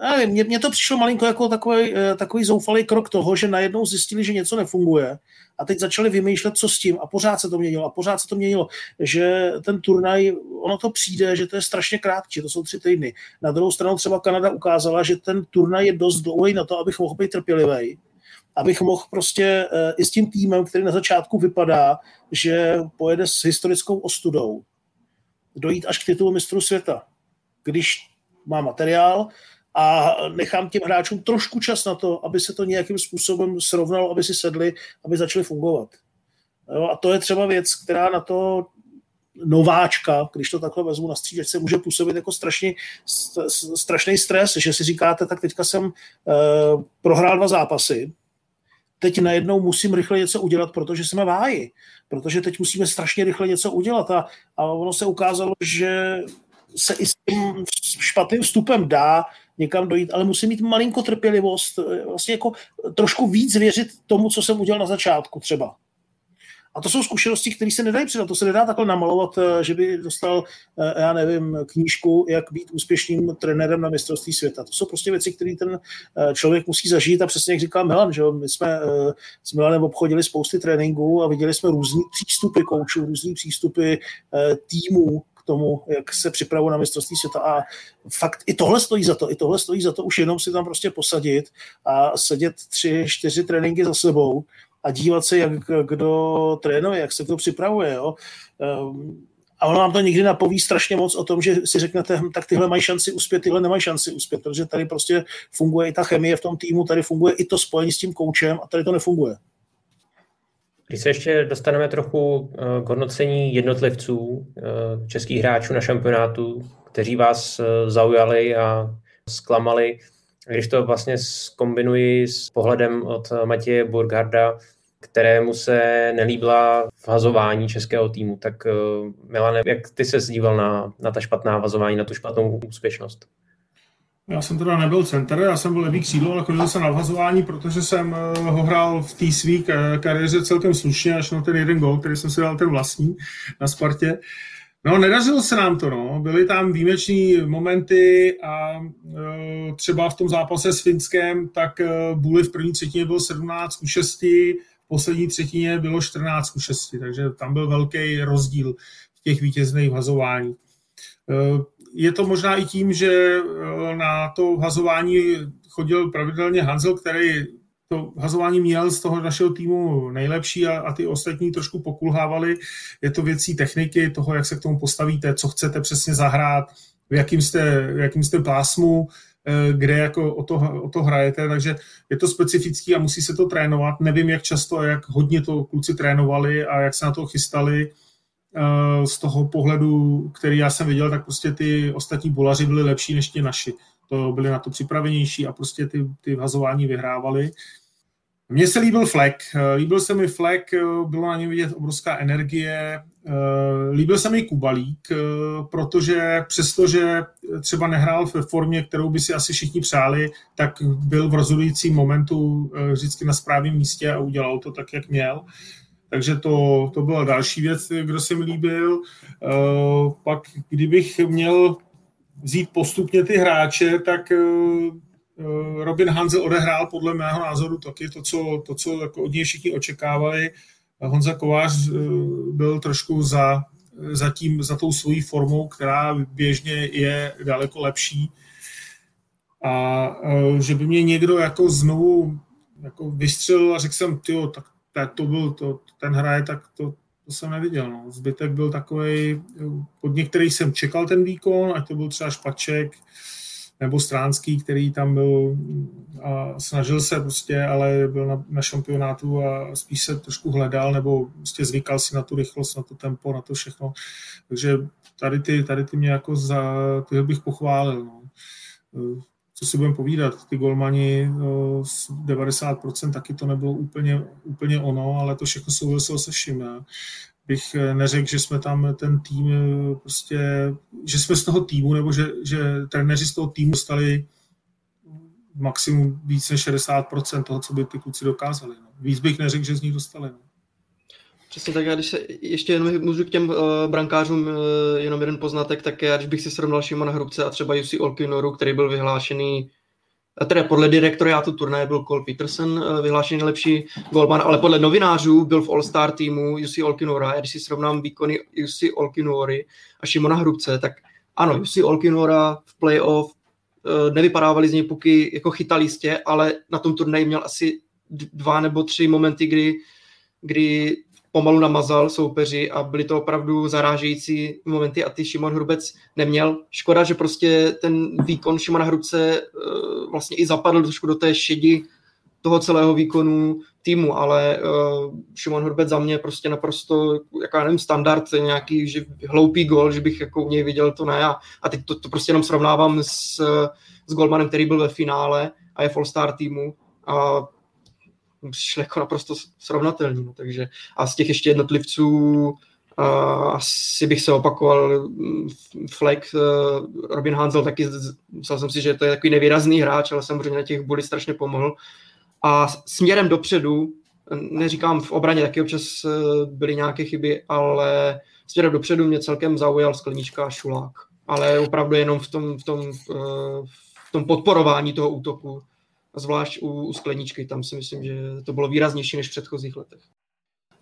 nevím, mně, to přišlo malinko jako takový, eh, takový zoufalý krok toho, že najednou zjistili, že něco nefunguje a teď začali vymýšlet, co s tím a pořád se to měnilo a pořád se to měnilo, že ten turnaj, ono to přijde, že to je strašně krátký, to jsou tři týdny. Na druhou stranu třeba Kanada ukázala, že ten turnaj je dost dlouhý na to, abych mohl být trpělivý abych mohl prostě eh, i s tím týmem, který na začátku vypadá, že pojede s historickou ostudou, dojít až k titulu mistru světa. Když má materiál a nechám těm hráčům trošku čas na to, aby se to nějakým způsobem srovnalo, aby si sedli, aby začali fungovat. Jo, a to je třeba věc, která na to nováčka, když to takhle vezmu na střídačce, může působit jako strašný, strašný stres, že si říkáte, tak teďka jsem uh, prohrál dva zápasy, teď najednou musím rychle něco udělat, protože jsme v háji, protože teď musíme strašně rychle něco udělat a, a ono se ukázalo, že se i s tím špatným vstupem dá někam dojít, ale musím mít malinko trpělivost, vlastně jako trošku víc věřit tomu, co jsem udělal na začátku třeba. A to jsou zkušenosti, které se nedají přidat. To se nedá takhle namalovat, eh, že by dostal, eh, já nevím, knížku, jak být úspěšným trenérem na mistrovství světa. To jsou prostě věci, které ten eh, člověk musí zažít a přesně jak říkal Milan, že my jsme s Milanem obchodili spousty tréninků a viděli jsme různý přístupy koučů, různý přístupy týmů k tomu, jak se připravuje na mistrovství světa a fakt i tohle stojí za to, i tohle stojí za to už jenom si tam prostě posadit a sedět tři, čtyři tréninky za sebou a dívat se, jak kdo trénuje, jak se to připravuje. Jo. Ehm, a ono vám to nikdy napoví strašně moc o tom, že si řeknete, hm, tak tyhle mají šanci uspět, tyhle nemají šanci uspět, protože tady prostě funguje i ta chemie v tom týmu, tady funguje i to spojení s tím koučem a tady to nefunguje. Když se ještě dostaneme trochu eh, k hodnocení jednotlivců, eh, českých hráčů na šampionátu, kteří vás eh, zaujali a zklamali, když to vlastně skombinuji s pohledem od Matěje Burgarda, kterému se nelíbila vhazování českého týmu, tak uh, Milane, jak ty se díval na, na ta špatná vazování, na tu špatnou úspěšnost? Já jsem teda nebyl center, já jsem byl levý křídlo, ale chodil jsem na vhazování, protože jsem uh, ho hrál v té své kariéře celkem slušně, až na ten jeden gol, který jsem si dal ten vlastní na Spartě. No, nedařilo se nám to, no. Byly tam výjimeční momenty a e, třeba v tom zápase s Finskem, tak e, Bůli v první třetině byl 17 ku 6, v poslední třetině bylo 14 ku 6, takže tam byl velký rozdíl v těch vítězných hazování. E, je to možná i tím, že e, na to hazování chodil pravidelně Hanzel, který to hazování měl z toho našeho týmu nejlepší a, a ty ostatní trošku pokulhávali. Je to věcí techniky, toho, jak se k tomu postavíte, co chcete přesně zahrát, v jakým jste, v jakým jste pásmu, eh, kde jako o to, o to hrajete, takže je to specifický a musí se to trénovat. Nevím, jak často a jak hodně to kluci trénovali a jak se na to chystali. Eh, z toho pohledu, který já jsem viděl, tak prostě ty ostatní bolaři byli lepší než ti naši. To byli na to připravenější a prostě ty, ty vhazování vyhrávali. Mně se líbil Fleck. Eh, líbil se mi Fleck, eh, bylo na něm vidět obrovská energie. Eh, líbil se mi Kubalík, protože přestože třeba nehrál ve formě, kterou by si asi všichni přáli, tak byl v rozhodujícím momentu vždycky na správném místě a udělal to tak, jak měl. Takže to, to byla další věc, kdo se mi líbil. Pak, kdybych měl vzít postupně ty hráče, tak Robin Hanzel odehrál podle mého názoru taky to, co, to, co jako od něj všichni očekávali. Honza Kovář eh, byl trošku za, za, tím, za tou svojí formou, která běžně je daleko lepší. A eh, že by mě někdo jako znovu jako vystřelil a řekl jsem, tyjo, tak, tak to byl, to, ten hraje, tak to, to jsem neviděl. No. Zbytek byl takový, pod některých jsem čekal ten výkon, ať to byl třeba Špaček, nebo Stránský, který tam byl a snažil se prostě, ale byl na, na šampionátu a spíš se trošku hledal nebo prostě zvykal si na tu rychlost, na to tempo, na to všechno. Takže tady ty, tady ty mě jako za, tyhle bych pochválil. No. Co si budeme povídat, ty golmani z 90% taky to nebylo úplně, úplně ono, ale to všechno souviselo se vším bych eh, neřekl, že jsme tam ten tým eh, prostě, že jsme z toho týmu, nebo že, že trenéři z toho týmu stali maximum víc než 60% toho, co by ty kluci dokázali. No. Víc bych neřekl, že z nich dostali. No. Přesně tak, a když se ještě jenom můžu k těm uh, brankářům uh, jenom jeden poznatek, tak já, když bych si srovnal Šimona Hrubce a třeba Jussi Olkinoru, který byl vyhlášený teda podle direktoriátu turnaje byl Cole Peterson eh, vyhlášený nejlepší golman, ale podle novinářů byl v All-Star týmu Jussi Olkinora. A když si srovnám výkony Jussi Olkinory a Šimona Hrubce, tak ano, Jussi Olkinora v playoff eh, nevypadávali z něj puky jako chytalistě, ale na tom turnaji měl asi dva nebo tři momenty, kdy, kdy pomalu namazal soupeři a byly to opravdu zarážející momenty a ty Šimon Hrubec neměl. Škoda, že prostě ten výkon Šimona Hrubce eh, vlastně i zapadl trošku do té šedi toho celého výkonu týmu, ale uh, Šimon Hurbet za mě prostě naprosto, jako já nevím, standard, nějaký že hloupý gol, že bych jako u něj viděl, to ne. A, a teď to, to prostě jenom srovnávám s, s Goldmanem, který byl ve finále a je All-Star týmu a přišli jako naprosto srovnatelný. No, takže a z těch ještě jednotlivců uh, asi bych se opakoval mm, Fleck, uh, Robin Hansel taky, myslel jsem si, že to je takový nevýrazný hráč, ale samozřejmě na těch body strašně pomohl. A směrem dopředu, neříkám v obraně, taky občas uh, byly nějaké chyby, ale směrem dopředu mě celkem zaujal Sklenička a Šulák. Ale opravdu jenom v tom, v tom, uh, v tom podporování toho útoku zvlášť u, u skleničky, tam si myslím, že to bylo výraznější než v předchozích letech.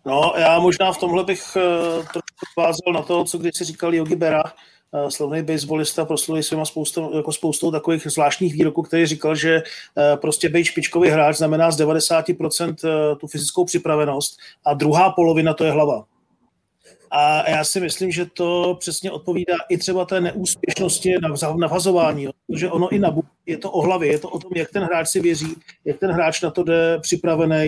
No, já možná v tomhle bych uh, trošku vázal na to, co když si říkal Yogi Berra, uh, slavný baseballista, proslulý svýma spoustou, jako spoustou takových zvláštních výroků, který říkal, že uh, prostě být špičkový hráč znamená z 90% uh, tu fyzickou připravenost a druhá polovina to je hlava. A já si myslím, že to přesně odpovídá i třeba té neúspěšnosti na navazování, protože ono i na je to o hlavě, je to o tom, jak ten hráč si věří, jak ten hráč na to jde připravený.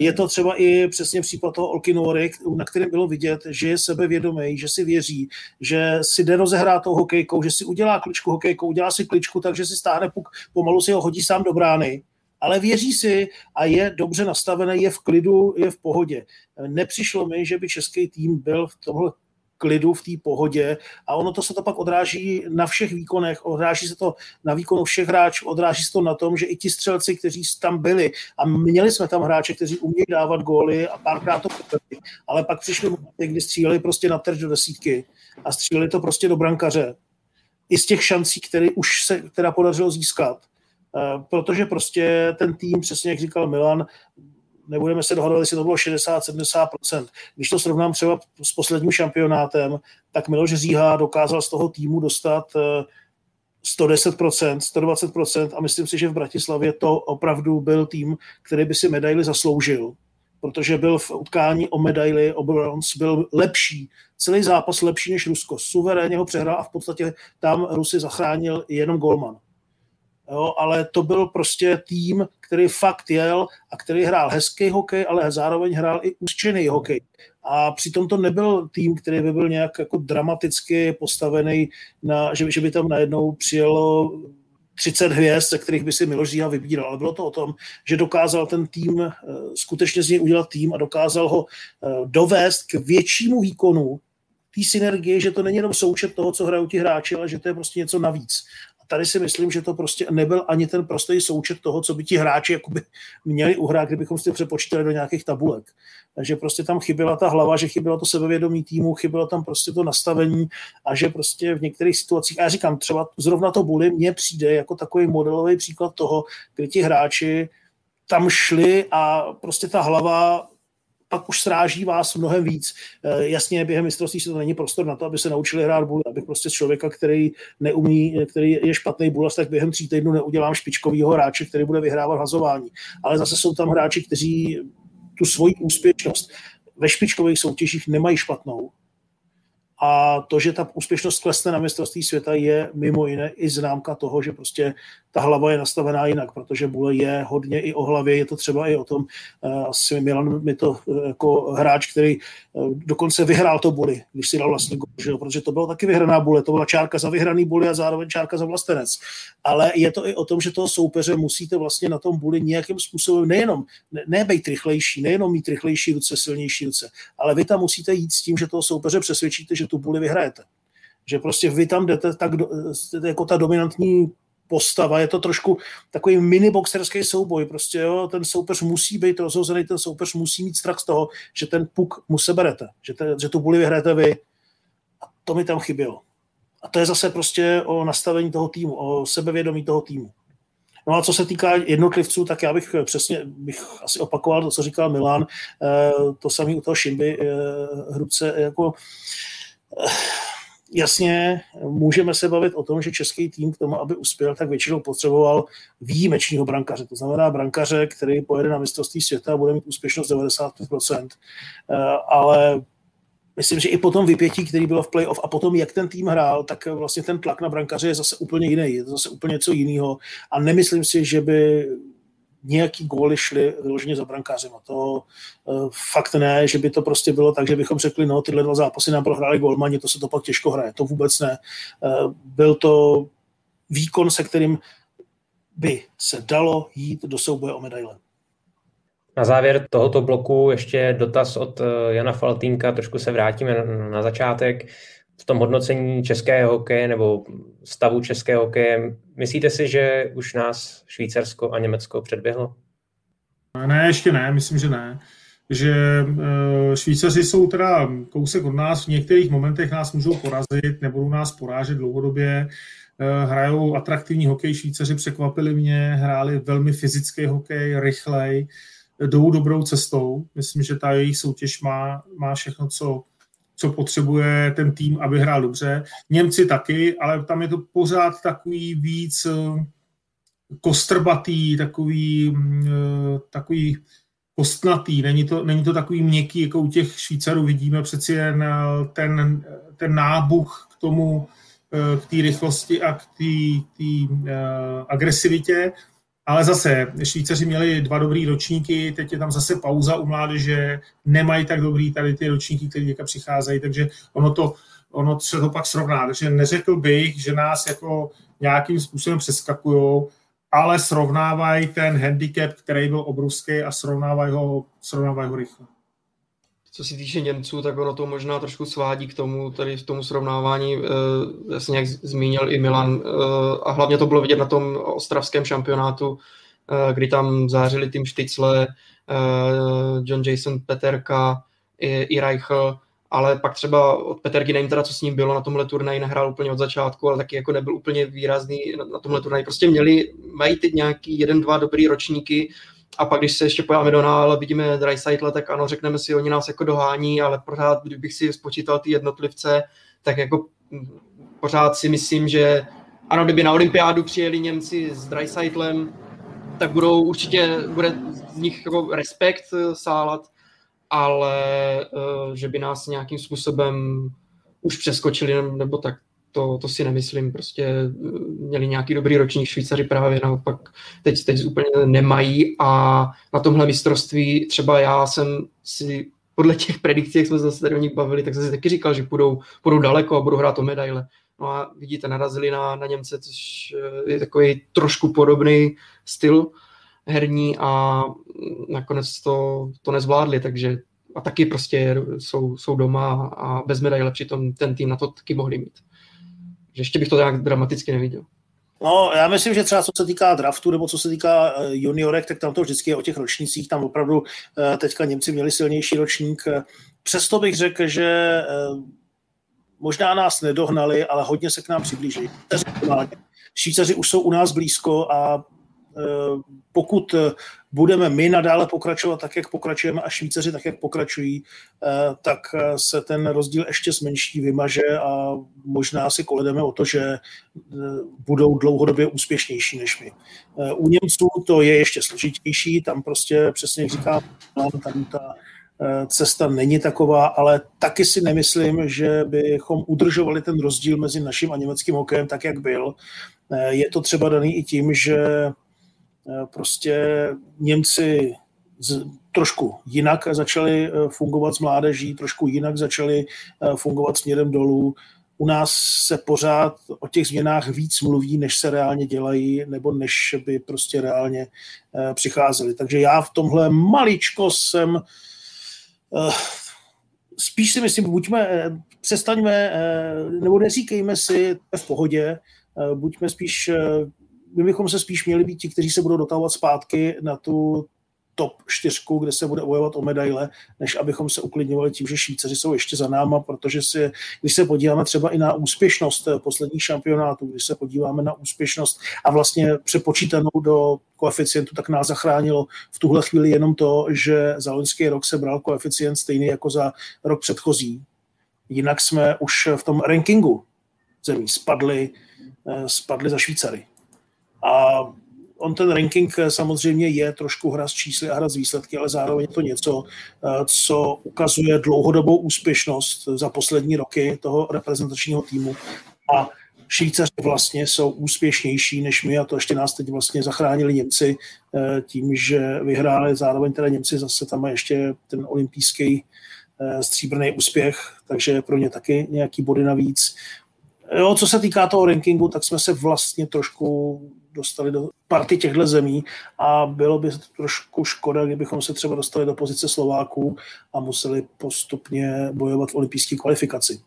Je to třeba i přesně případ toho Olkinory, na kterém bylo vidět, že je sebevědomý, že si věří, že si jde rozehrát tou hokejkou, že si udělá kličku hokejkou, udělá si kličku, takže si stáhne puk, pomalu si ho hodí sám do brány ale věří si a je dobře nastavený, je v klidu, je v pohodě. Nepřišlo mi, že by český tým byl v tomhle klidu, v té pohodě a ono to se to pak odráží na všech výkonech, odráží se to na výkonu všech hráčů, odráží se to na tom, že i ti střelci, kteří tam byli a měli jsme tam hráče, kteří umějí dávat góly a párkrát to potvrdili, ale pak přišli momenty, kdy stříleli prostě na terč do desítky a stříleli to prostě do brankaře. I z těch šancí, které už se teda podařilo získat protože prostě ten tým, přesně jak říkal Milan, nebudeme se dohadovat, jestli to bylo 60-70%. Když to srovnám třeba s posledním šampionátem, tak Miloš Říha dokázal z toho týmu dostat 110%, eh, 120% a myslím si, že v Bratislavě to opravdu byl tým, který by si medaily zasloužil, protože byl v utkání o medaily, o bronz, byl lepší, celý zápas lepší než Rusko. Suverénně ho přehrál a v podstatě tam Rusy zachránil jenom Golman jo, ale to byl prostě tým, který fakt jel a který hrál hezký hokej, ale zároveň hrál i úzčený hokej. A přitom to nebyl tým, který by byl nějak jako dramaticky postavený, na, že, že by tam najednou přijelo 30 hvězd, ze kterých by si Miloš Zíha vybíral. Ale bylo to o tom, že dokázal ten tým, eh, skutečně z něj udělat tým a dokázal ho eh, dovést k většímu výkonu té synergie, že to není jenom součet toho, co hrajou ti hráči, ale že to je prostě něco navíc tady si myslím, že to prostě nebyl ani ten prostý součet toho, co by ti hráči jakoby měli uhrát, kdybychom si přepočítali do nějakých tabulek. Takže prostě tam chyběla ta hlava, že chybělo to sebevědomí týmu, chybělo tam prostě to nastavení a že prostě v některých situacích, a já říkám, třeba zrovna to Bully mně přijde jako takový modelový příklad toho, kdy ti hráči tam šli a prostě ta hlava pak už sráží vás mnohem víc. Eh, jasně, během mistrovství se to není prostor na to, aby se naučili hrát bůl, abych prostě člověka, který neumí, který je špatný bůlas, tak během tří týdnů neudělám špičkovýho hráče, který bude vyhrávat hazování. Ale zase jsou tam hráči, kteří tu svoji úspěšnost ve špičkových soutěžích nemají špatnou a to, že ta úspěšnost klesne na mistrovství světa, je mimo jiné i známka toho, že prostě ta hlava je nastavená jinak, protože Bule je hodně i o hlavě, je to třeba i o tom, eh, asi Milan mi to eh, jako hráč, který eh, dokonce vyhrál to Buly, když si dal vlastně gol, protože to bylo taky vyhraná Bule, to byla čárka za vyhraný Buly a zároveň čárka za vlastenec. Ale je to i o tom, že toho soupeře musíte vlastně na tom Buly nějakým způsobem nejenom, ne, ne být rychlejší, nejenom mít rychlejší ruce, silnější ruce, ale vy tam musíte jít s tím, že toho soupeře přesvědčíte, že tu Buli vyhrajete. Že prostě vy tam jdete tak jako ta dominantní postava, je to trošku takový mini boxerský souboj, prostě jo, ten soupeř musí být rozhozený, ten soupeř musí mít strach z toho, že ten puk mu seberete, že, te, že tu buli vyhrajete vy. A to mi tam chybělo. A to je zase prostě o nastavení toho týmu, o sebevědomí toho týmu. No a co se týká jednotlivců, tak já bych přesně bych asi opakoval to, co říkal Milan, eh, to samé u toho Šimby, eh, Hrubce, jako jasně, můžeme se bavit o tom, že český tým k tomu, aby uspěl, tak většinou potřeboval výjimečního brankaře. To znamená brankaře, který pojede na mistrovství světa a bude mít úspěšnost 95%. Eh, ale myslím, že i po tom vypětí, který bylo v playoff a potom, jak ten tým hrál, tak vlastně ten tlak na brankaře je zase úplně jiný, je to zase úplně něco jiného. A nemyslím si, že by nějaký góly šly vyloženě za brankářem. A to uh, fakt ne, že by to prostě bylo tak, že bychom řekli, no tyhle dva zápasy nám prohráli golmani, to se to pak těžko hraje. To vůbec ne. Uh, byl to výkon, se kterým by se dalo jít do souboje o medaile. Na závěr tohoto bloku ještě dotaz od Jana Faltínka, trošku se vrátíme na začátek v tom hodnocení českého hokeje nebo stavu českého hokeje. Myslíte si, že už nás Švýcarsko a Německo předběhlo? Ne, ještě ne, myslím, že ne. Že e, Švýcaři jsou teda kousek od nás, v některých momentech nás můžou porazit, nebudou nás porážet dlouhodobě, e, hrajou atraktivní hokej, Švýcaři překvapili mě, hráli velmi fyzický hokej, rychlej, jdou dobrou cestou. Myslím, že ta jejich soutěž má, má všechno, co co potřebuje ten tým, aby hrál dobře. Němci taky, ale tam je to pořád takový víc eh, kostrbatý, takový, mm, eh, takový kostnatý, není to, není to takový měkký, jako u těch Švýcarů vidíme přeci jen eh, ten, ten nábuch k tomu, k té rychlosti a k té agresivitě. Ale zase, Švýcaři měli dva dobrý ročníky, teď je tam zase pauza u mládeže, nemají tak dobrý tady ty ročníky, které teďka přicházejí, takže ono to, ono se to pak srovná. Takže neřekl bych, že nás jako nějakým způsobem přeskakují, ale srovnávají ten handicap, který byl obrovský a srovnávají ho, srovnávají ho rychle. Co se týče Němců, tak ono to možná trošku svádí k tomu, tady v tomu srovnávání, eh, já jsem nějak zmínil i Milan, eh, a hlavně to bylo vidět na tom ostravském šampionátu, eh, kdy tam zářili tým Štycle, John Jason Peterka i, i Reichl, ale pak třeba od Peterky, nevím teda, co s ním bylo na tomhle turnaji, nehrál úplně od začátku, ale taky jako nebyl úplně výrazný na, na tomhle turnaji. Prostě měli, mají teď nějaký jeden, dva dobrý ročníky, a pak, když se ještě pojáme do nále, vidíme Dreisaitl, tak ano, řekneme si, oni nás jako dohání, ale pořád, kdybych si spočítal ty jednotlivce, tak jako pořád si myslím, že ano, kdyby na olympiádu přijeli Němci s Dreisaitlem, tak budou určitě, bude z nich jako respekt eh, sálat, ale uh, že by nás nějakým způsobem už přeskočili, nebo tak to, to si nemyslím, prostě eh, měli nějaký dobrý ročník Švýcaři právě naopak teď, teď úplně nemají a na tomhle mistrovství třeba já jsem si podle těch predikcí, jak jsme se zase tady o nich bavili, tak jsem si taky říkal, že půjdou, půjdou daleko a budou hrát o medaile. No a vidíte, narazili na, na Němce, což eh, je takový trošku podobný styl herní a nakonec to, to nezvládli, takže a taky prostě jsou, jsou doma a bez medaile, přitom ten tým na to taky mohli mít že ještě bych to tak dramaticky neviděl. No, já myslím, že třeba co se týká draftu nebo co se týká eh, juniorek, tak tam to vždycky je o těch ročnících. Tam opravdu eh, teďka Němci měli silnější ročník. Přesto bych řekl, že eh, možná nás nedohnali, ale hodně se k nám přiblížili. Švýcaři už jsou u nás blízko a pokud budeme my nadále pokračovat tak, jak pokračujeme a Švýcaři tak, jak pokračují, eh, tak eh, se ten rozdíl ještě zmenší, vymaže a možná si koledeme o to, že eh, budou dlouhodobě úspěšnější než my. U Němců to je ještě složitější, tam prostě přesně říkám, tam ta cesta není taková, ale taky si nemyslím, že bychom udržovali ten rozdíl mezi naším a německým hokejem tak, jak byl. Je to třeba daný i tím, že Eh, prostě Němci z, trošku jinak začali eh, fungovat s mládeží, trošku jinak začali eh, fungovat směrem dolů. U nás se pořád o těch změnách víc mluví, než se reálně dělají, nebo než by prostě reálně přicházeli. Takže já v tomhle maličko jsem spíš si myslím, buďme, přestaňme, nebo neříkejme si, v pohodě, buďme spíš my bychom se spíš měli být ti, kteří se budou dotahovat zpátky na tu top čtyřku, kde se bude bojovat o medaile, než abychom se uklidňovali tím, že Švýcaři jsou ještě za náma, protože si, když se podíváme třeba i na úspěšnost posledních šampionátů, když se podíváme na úspěšnost a vlastně přepočítanou do koeficientu, tak nás zachránilo v tuhle chvíli jenom to, že za loňský rok se bral koeficient stejný jako za rok předchozí. Jinak jsme už v tom rankingu zemí spadli, eh, spadli za Švýcary. A on ten ranking eh, samozřejmě je trošku hra s čísly a hra s výsledky, ale zároveň je to něco, eh, co ukazuje dlouhodobou úspěšnost za poslední roky toho reprezentačního týmu. A Švýcaři vlastně jsou úspěšnější než my a to ještě nás teď vlastně zachránili Němci eh, tím, že vyhráli zároveň teda Němci zase tam má ještě ten olympijský stříbrný úspěch, takže pro ně taky nějaký body navíc. Jo, co se týká toho rankingu, tak jsme se vlastně trošku dostali do party těchto zemí a bylo by trošku škoda, kdybychom se třeba dostali do pozice Slováků a museli postupně bojovat v olympijské kvalifikaci.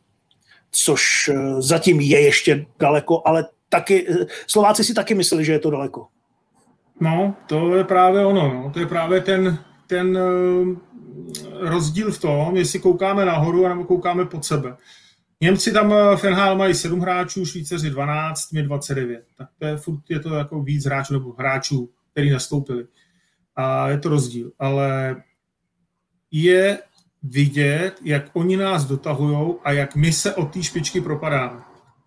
Což eh, zatím je ještě daleko, ale taky, eh, Slováci si taky mysleli, že je to daleko. No, to je právě ono. No. To je právě ten, ten uh, rozdíl v tom, jestli koukáme nahoru, nebo koukáme pod sebe. Němci tam v NHL mají 7 hráčů, Švýceři 12, mě 29. Tak to je, furt je to jako víc hráčů nebo hráčů, který nastoupili. A je to rozdíl. Ale je vidět, jak oni nás dotahují a jak my se od té špičky propadáme.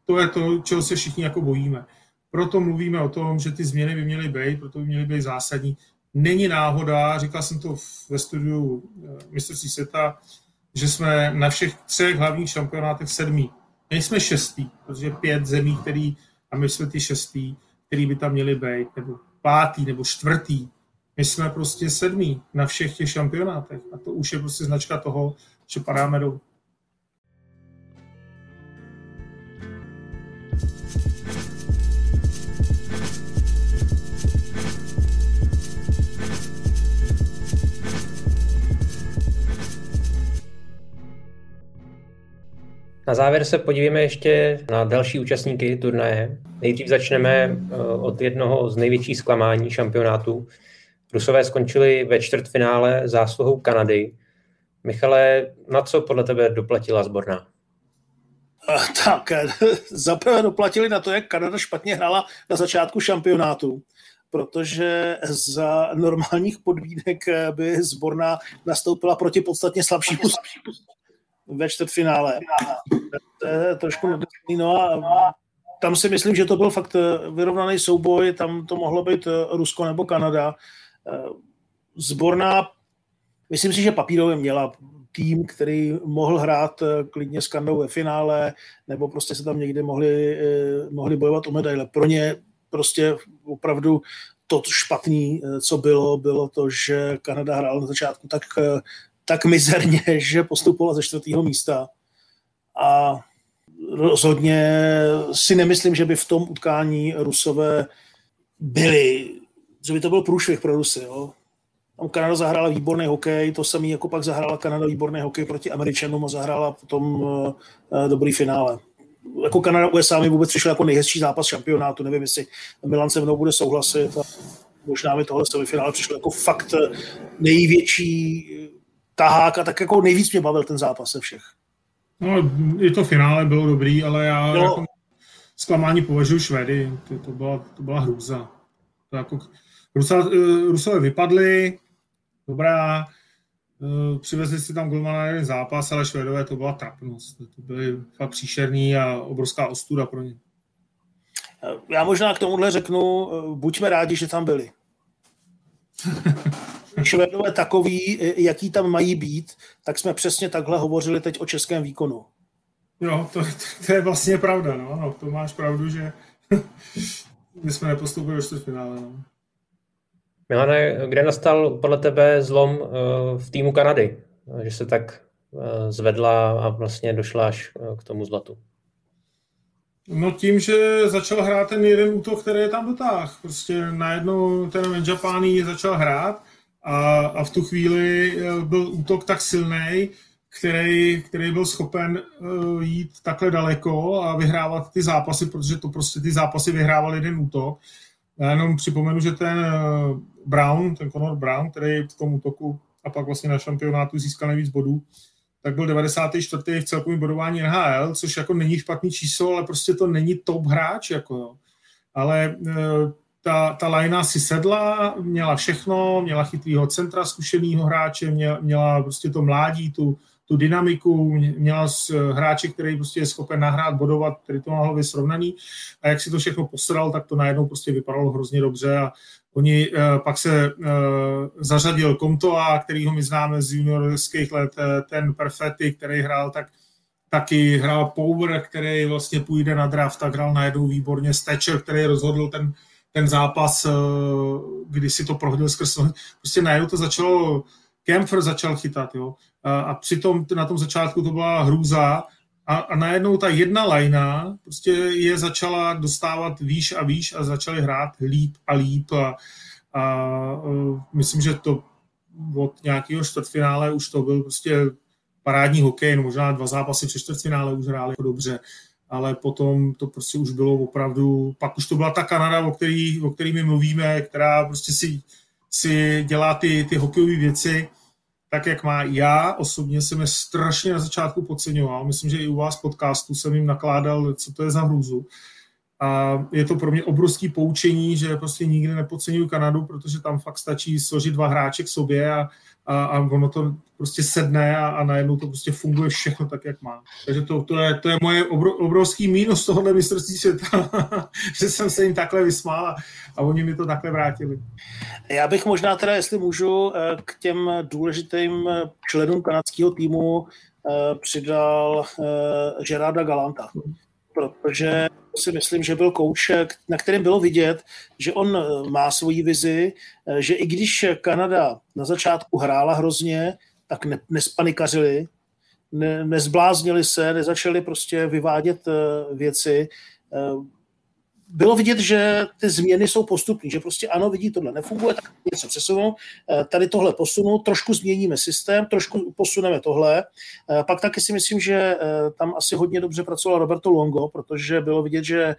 To je to, čeho se všichni jako bojíme. Proto mluvíme o tom, že ty změny by měly být, proto by měly být zásadní. Není náhoda, říkal jsem to ve studiu eh, mistrovství světa, že jsme na všech třech hlavních šampionátech sedmý. Nejsme šestý, protože pět zemí, který, a my jsme ty šestý, který by tam měli být, nebo pátý, nebo čtvrtý. My jsme prostě sedmý na všech těch šampionátech. A to už je prostě značka toho, že padáme dolů. Na závěr se podívejme ještě na další účastníky turnaje. Nejdřív začneme eh, od jednoho z největších zklamání šampionátu. Rusové skončili ve čtvrtfinále zásluhou Kanady. Michale, na co podle tebe doplatila sborná? Eh, tak, eh, zaprvé doplatili na to, jak Kanada špatně hrála na začátku šampionátu, protože za normálních podmínek by sborná nastoupila proti podstatně slabšímu ve čtvrtfinále. To je trošku no a tam si myslím, že to byl fakt vyrovnaný souboj, tam to mohlo být Rusko nebo Kanada. Zborná, myslím si, že papírově měla tým, který mohl hrát klidně s Kanadou ve finále, nebo prostě se tam někde mohli, mohli bojovat o medaile. Pro ně prostě opravdu to špatný, co bylo, bylo to, že Kanada hrála na začátku tak tak mizerně, že postupovala ze čtvrtého místa. A rozhodně si nemyslím, že by v tom utkání Rusové byli, že by to byl průšvih pro Rusy. Jo. Tam Kanada zahrála výborný hokej, to samý jako pak zahrála Kanada výborný hokej proti Američanům a zahrála potom uh, dobrý finále. Jako Kanada USA mi vůbec přišel jako nejhezčí zápas šampionátu, nevím, jestli Milan se mnou bude souhlasit. A možná mi tohle semifinále přišlo jako fakt největší tahák a tak jako nejvíc mě bavil ten zápas se všech. No, i to finále bylo dobrý, ale já no. jako zklamání považuji Švedy. To, to, byla, to byla hrůza. To jako, Rusa, uh, Rusové vypadli, dobrá, uh, přivezli si tam golmana na jeden zápas, ale Švédové to byla trapnost. To byly fakt příšerný a obrovská ostuda pro ně. Já možná k tomuhle řeknu, buďme rádi, že tam byli. Švédové takový, jaký tam mají být, tak jsme přesně takhle hovořili teď o českém výkonu. Jo, to, to je vlastně pravda, no, no to máš pravdu, že my jsme nepostoupili do čtvrtfinále, no. Milane, kde nastal podle tebe zlom uh, v týmu Kanady? Že se tak uh, zvedla a vlastně došla až uh, k tomu zlatu? No tím, že začal hrát ten jeden útok, který je tam dotáh. Prostě najednou ten Japány začal hrát a, a v tu chvíli eh, byl útok tak silný, který, který byl schopen uh, jít takhle daleko a vyhrávat ty zápasy, protože to prostě ty zápasy vyhrával jeden útok. Já jenom připomenu, že ten uh, Brown, ten Conor Brown, který v tom útoku a pak vlastně na šampionátu získal nejvíc bodů, tak byl 94. v celkovém bodování NHL, což jako není špatný číslo, ale prostě to není top hráč, jako jo. Ale ta, ta lajna si sedla, měla všechno, měla chytrýho centra, zkušenýho hráče, měla, měla prostě to mládí, tu, tu dynamiku, měla hráče, který prostě je schopen nahrát, bodovat, který to má hlavě srovnaný. A jak si to všechno posral, tak to najednou prostě vypadalo hrozně dobře a oni uh, pak se uh, zařadil Komtoa, kterýho my známe z juniorských let, uh, ten Perfetti, který hrál tak taky hrál Power, který vlastně půjde na draft, tak hrál najednou výborně. Stečer, který rozhodl ten, ten zápas, kdy si to prohodil skrz Prostě najednou to začalo, Kempfer začal chytat, jo. A, a přitom na tom začátku to byla hrůza a, a najednou ta jedna lajna prostě je začala dostávat výš a výš a začali hrát líp a líp a, a uh, myslím, že to od nějakého čtvrtfinále už to byl prostě parádní hokej, no možná dva zápasy při čtvrtfinále už hráli jako dobře, ale potom to prostě už bylo opravdu, pak už to byla ta Kanada, o který, o který my mluvíme, která prostě si, si dělá ty, ty hokejové věci, tak, jak má. Já osobně jsem je strašně na začátku podceňoval. Myslím, že i u vás podcastu jsem jim nakládal, co to je za hrůzu. A je to pro mě obrovský poučení, že prostě nikdy nepodceňuju Kanadu, protože tam fakt stačí složit dva hráče k sobě a, a, a ono to prostě sedne a, a najednou to prostě funguje všechno tak, jak má. Takže to, to, je, to je moje obro, obrovský mínus tohohle mistrovství světa, že jsem se jim takhle vysmál a, a oni mi to takhle vrátili. Já bych možná teda, jestli můžu, eh, k těm důležitým eh, členům kanadského týmu eh, přidal Gerarda Galanta, protože si myslím, že byl kouč, na kterém bylo vidět, že on má svoji vizi, že i když Kanada na začátku hrála hrozně, tak ne, nespanikařili, ne, nezbláznili se, nezačali prostě vyvádět věci bylo vidět, že ty změny jsou postupné, že prostě ano, vidí, tohle nefunguje, tak něco přesunou, eh, tady tohle posunu, trošku změníme systém, trošku posuneme tohle. Eh, pak taky si myslím, že eh, tam asi hodně dobře pracoval Roberto Longo, protože bylo vidět, že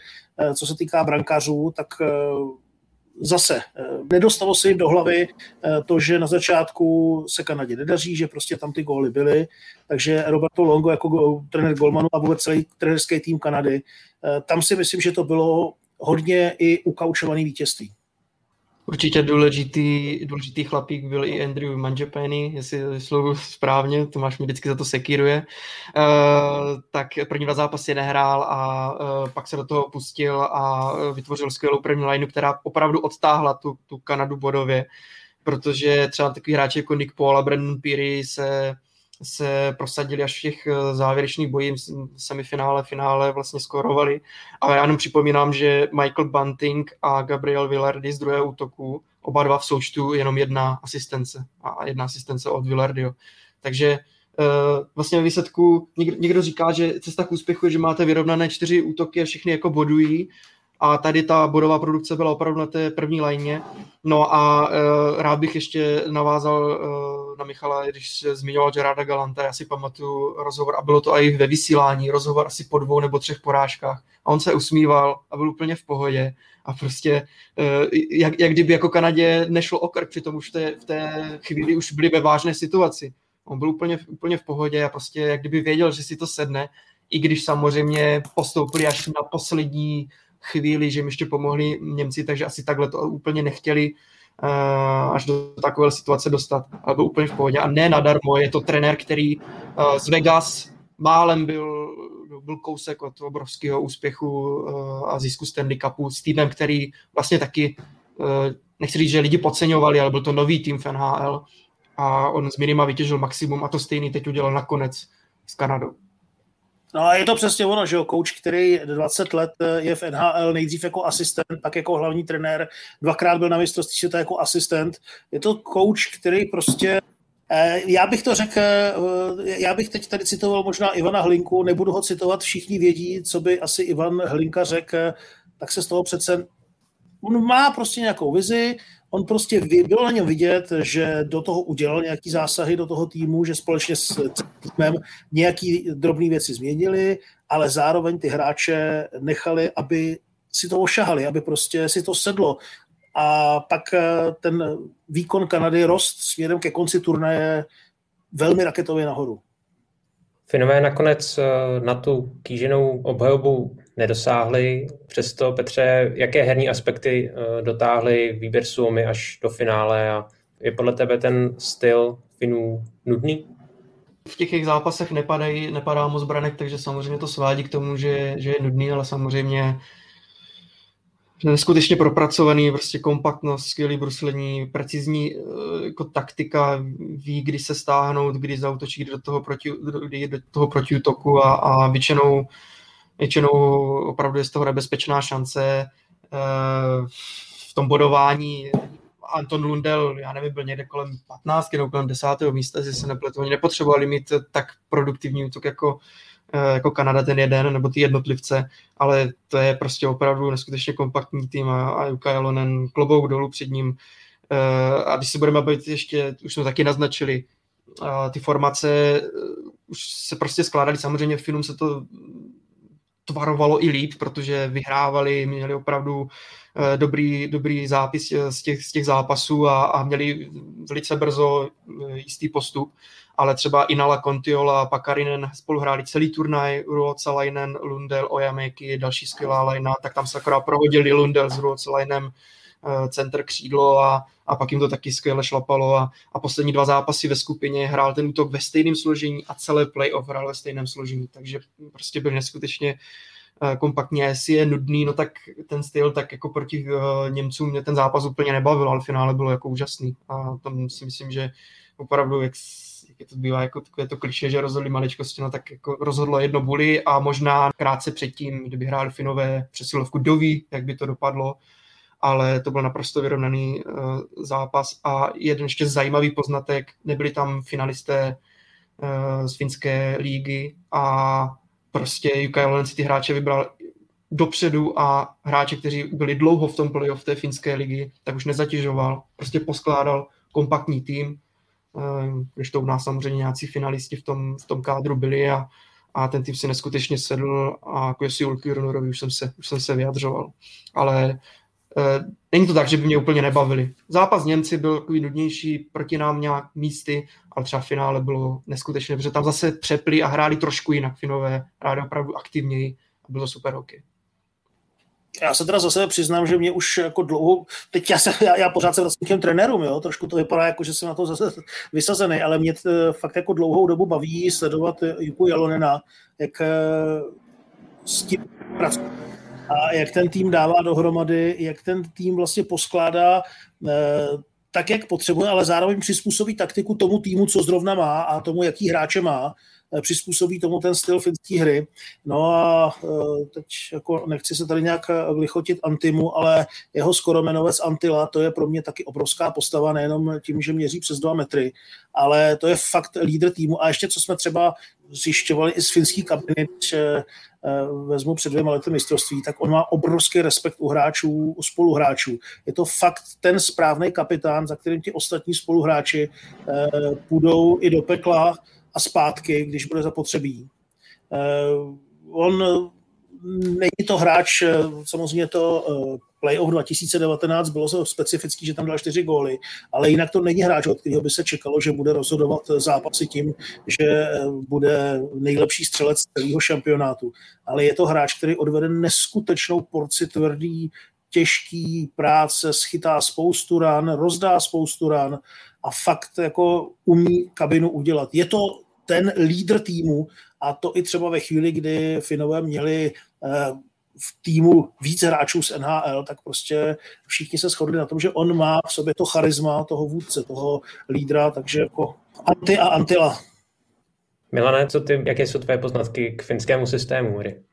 co se týká brankářů, tak zase nedostalo se jim do hlavy to, že na začátku se Kanadě nedaří, že prostě tam ty góly byly, takže Roberto Longo jako trenér Golmanu a vůbec celý trenerský tým Kanady, tam si myslím, že to bylo hodně i ukaučovaný vítězství. Určitě důležitý, důležitý chlapík byl i Andrew Manjapani, jestli slovu správně, Tomáš mi vždycky za to sekíruje. Uh, tak první dva zápasy nehrál a uh, pak se do toho pustil a vytvořil skvělou první lineu, která opravdu odtáhla tu, tu Kanadu bodově, protože třeba takový hráči jako Nick Paul a Brandon Peary se se prosadili až v těch eh, závěrečných bojích, semifinále, finále vlastně skorovali. A já jenom připomínám, že Michael Bunting a Gabriel Villardy z druhého útoku, oba dva v součtu jenom jedna asistence a jedna asistence od Villardio. Takže Uh, vlastně ve výsledku někdo, někdo říká, že cesta k úspěchu je, že máte vyrovnané čtyři útoky a všechny jako bodují a tady ta bodová produkce byla opravdu na té první lajně. No a uh, rád bych ještě navázal uh, na Michala, když se zmiňoval Gerarda Galanta, já si pamatuju rozhovor, a bylo to i ve vysílání, rozhovor asi po dvou nebo třech porážkách. A on se usmíval a byl úplně v pohodě. A prostě, uh, jak, jak kdyby jako Kanadě nešlo o krk, přitom už v té, v té chvíli už byli ve vážné situaci. On byl úplně, úplně v pohodě a prostě jak kdyby věděl, že si to sedne, i když samozřejmě postoupili až na poslední chvíli, že jim ještě pomohli Němci, takže asi takhle to úplně nechtěli uh, až do takové situace dostat, ale byl úplně v pohodě. A ne nadarmo, je to trenér, který uh, z Vegas málem byl, byl kousek od obrovského úspěchu uh, a zisku Stanley Cupu s týmem, který vlastně taky, nechci říct, že lidi podceňovali, ale byl to nový tým v NHL a on z minima vytěžil maximum a to stejný teď udělal nakonec s Kanadou. No a je to přesně ono, že jo, coach, který 20 let eh, je v NHL, nejdřív jako asistent, pak jako hlavní trenér, dvakrát byl na mistrovství světa jako asistent. Je to coach, který prostě eh, já bych to řekl, eh, já bych teď tady citoval možná Ivana Hlinku, nebudu ho citovat, všichni vědí, co by asi Ivan Hlinka řekl, tak se z toho přece on má prostě nějakou vizi, on prostě bylo na něm vidět, že do toho udělal nějaký zásahy do toho týmu, že společně s týmem nějaký drobné věci změnili, ale zároveň ty hráče nechali, aby si to ošahali, aby prostě si to sedlo. A pak eh, ten výkon Kanady rost směrem ke konci turnaje velmi raketově nahoru. Finové nakonec eh, na tu kýženou obhajobu nedosáhli. Přesto, Petře, jaké herní aspekty eh, dotáhly výběr Suomy až do finále a je podle tebe ten styl Finů nudný? V těch jejich zápasech nepadají, nepadá moc branek, takže samozřejmě to svádí k tomu, že, že je nudný, ale samozřejmě neskutečně propracovaný, prostě kompaktnost, skvělý bruslení, precizní eh, jako taktika, ví, kdy se stáhnout, kdy zautočit, kdy do toho, proti, kdy do toho protiútoku a, a většinou, většinou opravdu je z toho nebezpečná šance. Eh, v tom bodování Anton Lundel, já nevím, byl někde kolem 15 nebo kolem 10. místa, jestli se nepletu. Oni nepotřebovali mít tak produktivní útok jako, eh, jako Kanada ten jeden, nebo ty jednotlivce, ale to je prostě opravdu neskutečně kompaktní tým a, a Juka Jalonen klobouk dolů před ním. Eh, a když si budeme bavit ještě, už jsme taky naznačili, ty formace už se prostě skládaly, samozřejmě v Finum se to tvarovalo i líp, protože vyhrávali, měli opravdu Eh, dobrý, dobrý zápis eh, z těch, z těch zápasů a, a měli velice brzo eh, jistý postup, ale třeba Inala Kontiola a Pakarinen spolu hráli celý turnaj, Ruotsalainen, Lundel, Ojameky, další skvělá lajna, tak tam se akorát prohodili Lundel s Ruotsalainem, center křídlo a, a pak jim to taky skvěle šlapalo a, a poslední dva zápasy ve skupině hrál ten útok ve stejném složení a celé playoff hrál ve stejném složení, takže prostě byl neskutečně Eh, kompaktně, jestli je nudný, no tak ten styl tak jako proti uh, Němcům mě ten zápas úplně nebavil, ale v finále bylo jako úžasný. A tam si myslím, že opravdu, jak, jak to bývá jako takové to kliše, že rozhodli maličkosti, no tak jako rozhodlo jedno buli a možná krátce předtím, kdyby hráli Finové přesilovku, doví, jak by to dopadlo, ale to byl naprosto vyrovnaný uh, zápas a jeden ještě zajímavý poznatek, nebyli tam finalisté uh, z finské lígy a prostě Jalonen si ty hráče vybral dopředu a hráči, kteří byli dlouho v tom playoff té finské ligy, tak už nezatěžoval, prostě poskládal kompaktní tým, ehm, když to u nás samozřejmě nějací finalisti v tom, v tom kádru byli a, a ten tým si neskutečně sedl a jako jestli Ulky už jsem se, už jsem se vyjadřoval. Ale není to tak, že by mě úplně nebavili. Zápas Němci byl takový nudnější proti nám nějak místy, ale třeba v finále bylo neskutečné, protože tam zase přepli a hráli trošku jinak Finové, hráli opravdu aktivněji a bylo super hokej. Já se teda zase přiznám, že mě už jako dlouho, teď já, se, já, já pořád se k těm trenérům, jo? trošku to vypadá jako, že jsem na to zase vysazený, ale mě t, fakt jako dlouhou dobu baví sledovat Juku Jalonena, jak eh, s tím pracuje a jak ten tým dává dohromady, jak ten tým vlastně poskládá eh, tak, jak potřebuje, ale zároveň přizpůsobí taktiku tomu týmu, co zrovna má a tomu, jaký hráče má eh, přizpůsobí tomu ten styl finské hry. No a eh, teď jako nechci se tady nějak vychotit Antimu, ale jeho skoromenovec Antila, to je pro mě taky obrovská postava, nejenom tím, že měří přes dva metry, ale to je fakt lídr týmu. A ještě co jsme třeba zjišťovali i z finský kabiny, vezmu před dvěma lety mistrovství, tak on má obrovský respekt u hráčů, u spoluhráčů. Je to fakt ten správný kapitán, za kterým ti ostatní spoluhráči eh, půjdou i do pekla a zpátky, když bude zapotřebí. Eh, on není to hráč, samozřejmě to playoff 2019 bylo specifický, že tam dal čtyři góly, ale jinak to není hráč, od kterého by se čekalo, že bude rozhodovat zápasy tím, že eh, bude nejlepší střelec celého šampionátu. Ale je to hráč, který odvede neskutečnou porci tvrdý, těžký práce, schytá spoustu ran, rozdá spoustu ran a fakt jako umí kabinu udělat. Je to ten lídr týmu a to i třeba ve chvíli, kdy Finové měli eh, v týmu víc hráčů z NHL, tak prostě všichni se shodli na tom, že on má v sobě to charisma toho vůdce, toho lídra, takže jako anti a antila. Milané, co ty, jaké jsou tvé poznatky k finskému systému hry?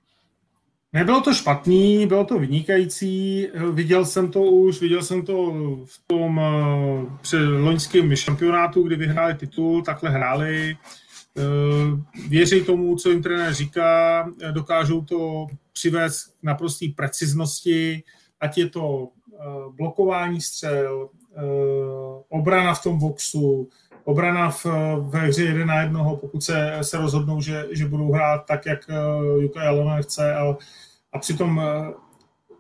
Nebylo to špatný, bylo to vynikající, viděl jsem to už, viděl jsem to v tom eh, před loňském šampionátu, kdy vyhráli titul, takhle hráli, věří tomu, co jim trenér říká, dokážou to přivést k naprosté preciznosti, ať je to eh, blokování střel, eh, obrana v tom boxu, obrana v, ve hře jeden na jednoho, pokud se, se rozhodnou, že, že budou hrát tak, jak eh, Juka Jalona chce a, a přitom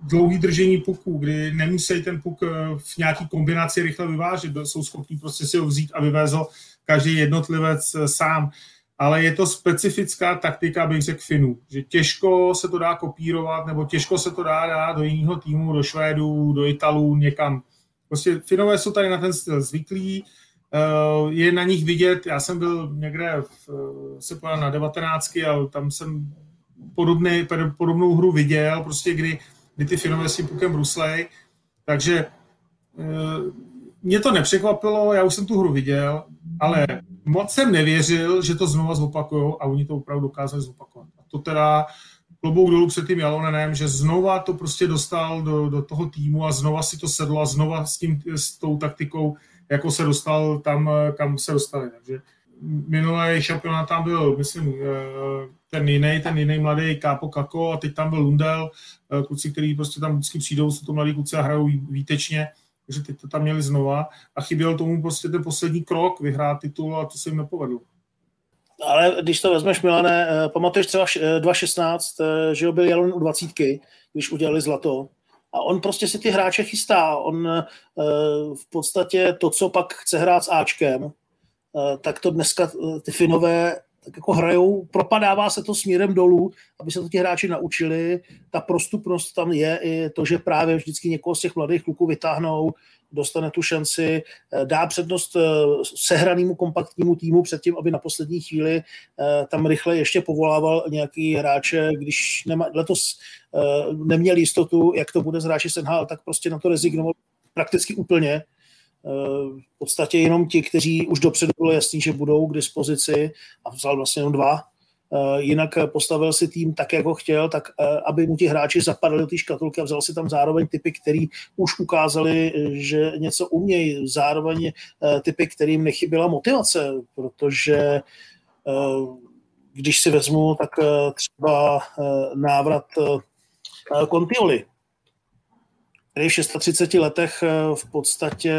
dlouhý držení puku, kdy nemusí ten puk v nějaký kombinaci rychle vyvážet, jsou schopni prostě si ho vzít a vyvést každý jednotlivec sám ale je to specifická taktika, bych řekl, Finů, že těžko se to dá kopírovat, nebo těžko se to dá dát do jiného týmu, do Švédů, do Italů, někam. Prostě Finové jsou tady na ten styl zvyklí, eh, je na nich vidět, já jsem byl někde, v, se pojel na 19 a tam jsem podobný, podobnou hru viděl, prostě kdy kdy ty Finové s tím pukem bruslej. Takže mě to nepřekvapilo, já už jsem tu hru viděl, ale moc jsem nevěřil, že to znova zopakujou a oni to opravdu dokázali zopakovat. A to teda klobouk dolů před tím Jalonenem, že znova to prostě dostal do, do toho týmu a znova si to sedlo a znova s, tím, s tou taktikou, jako se dostal tam, kam se dostali. Takže minulý šampionát tam byl, myslím, eh, ten jiný, ten jiný mladý Kápo Kako a teď tam byl Lundel, eh, kluci, kteří prostě tam vždycky přijdou, jsou to mladí kluci a hrajou výtečně, takže teď to tam měli znova a chyběl tomu prostě ten poslední krok, vyhrát titul a to se jim nepovedlo. Ale když to vezmeš, Milane, eh, pamatuješ třeba 2016, že byl Jalon u dvacítky, když udělali zlato, a on prostě si ty hráče chystá. On v podstatě to, co pak chce hrát s Ačkem, Eh, tak to dneska eh, ty Finové tak jako hrajou, propadává se to směrem dolů, aby se to ti hráči naučili. Ta prostupnost tam je i to, že právě vždycky někoho z těch mladých kluků vytáhnou, dostane tu šanci, eh, dá přednost sehranému kompaktnímu týmu předtím, aby na poslední chvíli tam rychle ještě povolával nějaký hráče, když nema, letos neměl jistotu, jak to bude s hráči Senhal, tak prostě na to rezignoval prakticky úplně v podstatě jenom ti, kteří už dopředu bylo jasný, že budou k dispozici a vzal vlastně jenom dva. Eh, jinak postavil si tým tak, jak ho chtěl, tak eh, aby mu ti hráči zapadali do té škatulky a vzal si tam zároveň typy, který už ukázali, že něco umějí. Zároveň eh, typy, kterým nechyběla motivace, protože když si vezmu, tak třeba návrat Contioli, který v 630 letech eh, v podstatě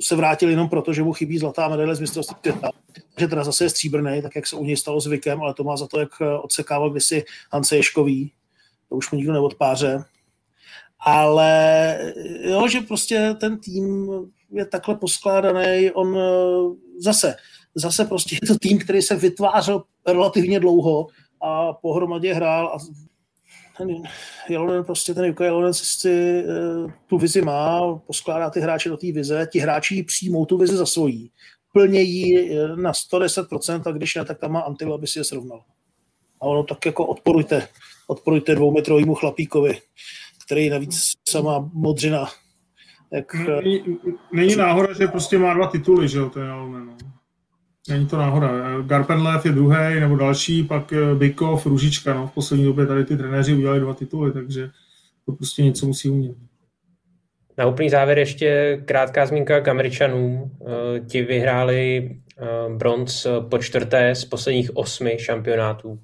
se vrátil jenom proto, že mu chybí zlatá medaile z mistrovství světa. že teda zase je stříbrný, tak jak se u něj stalo zvykem, ale to má za to, jak eh, odsekával kdysi Hance Ješkový. To už mu nikdo neodpáře. Ale eh, jo, že prostě ten tým je takhle poskládaný, on zase, zase prostě je to tým, který se vytvářel relativně dlouho a pohromadě hrál a ten Jelonen, prostě ten Juka Jelonen si uh, tu vizi má, poskládá ty hráče do té vize, ti hráči přijmou tu vizi za svojí, plnějí eh, na 110% a když ne, tak tam má Antilo, aby si je srovnal. A ono tak jako odporujte, odporujte dvoumetrovému chlapíkovi, který navíc sama modřina. Jak, není, není náhoda, že prostě má dva tituly, že jo, to je Jelonen. No. Není to náhoda. Garpenlev je druhý, nebo další, pak eh, Bykov, Ružička. No. V poslední době tady ty trenéři udělali dva tituly, takže to prostě něco musí umět. Na úplný závěr ještě krátká zmínka k Američanům. Eh, ti vyhráli eh, bronz po čtvrté z posledních osmi šampionátů.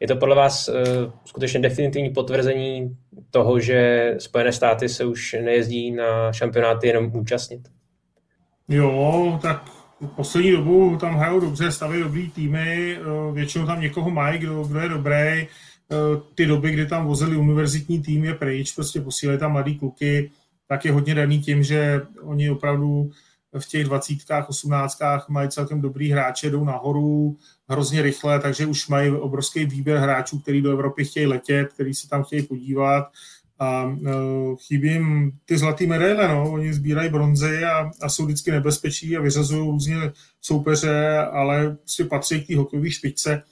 Je to podle vás skutečně definitivní potvrzení toho, že Spojené státy se už nejezdí na šampionáty jenom účastnit? Jo, tak poslední dobu tam hrajou dobře, staví dobrý týmy, eh, většinou tam někoho mají, kdo, kdo je dobrý. Eh, ty doby, kdy tam vozili univerzitní tým je pryč, prostě posílali tam mladý kluky, tak je hodně daný tím, že oni opravdu v těch dvacítkách, osmnáctkách mají celkem dobrý hráče, jdou nahoru hrozně rychle, takže už mají obrovský výběr hráčů, který do Evropy chtějí letět, který se tam chtějí podívat a uh, chybí jim ty zlatý medaile, no. Oni sbírají bronzy a, a jsou vždycky nebezpečí a vyřazují různě soupeře, ale prostě patří k té hokejové špičce.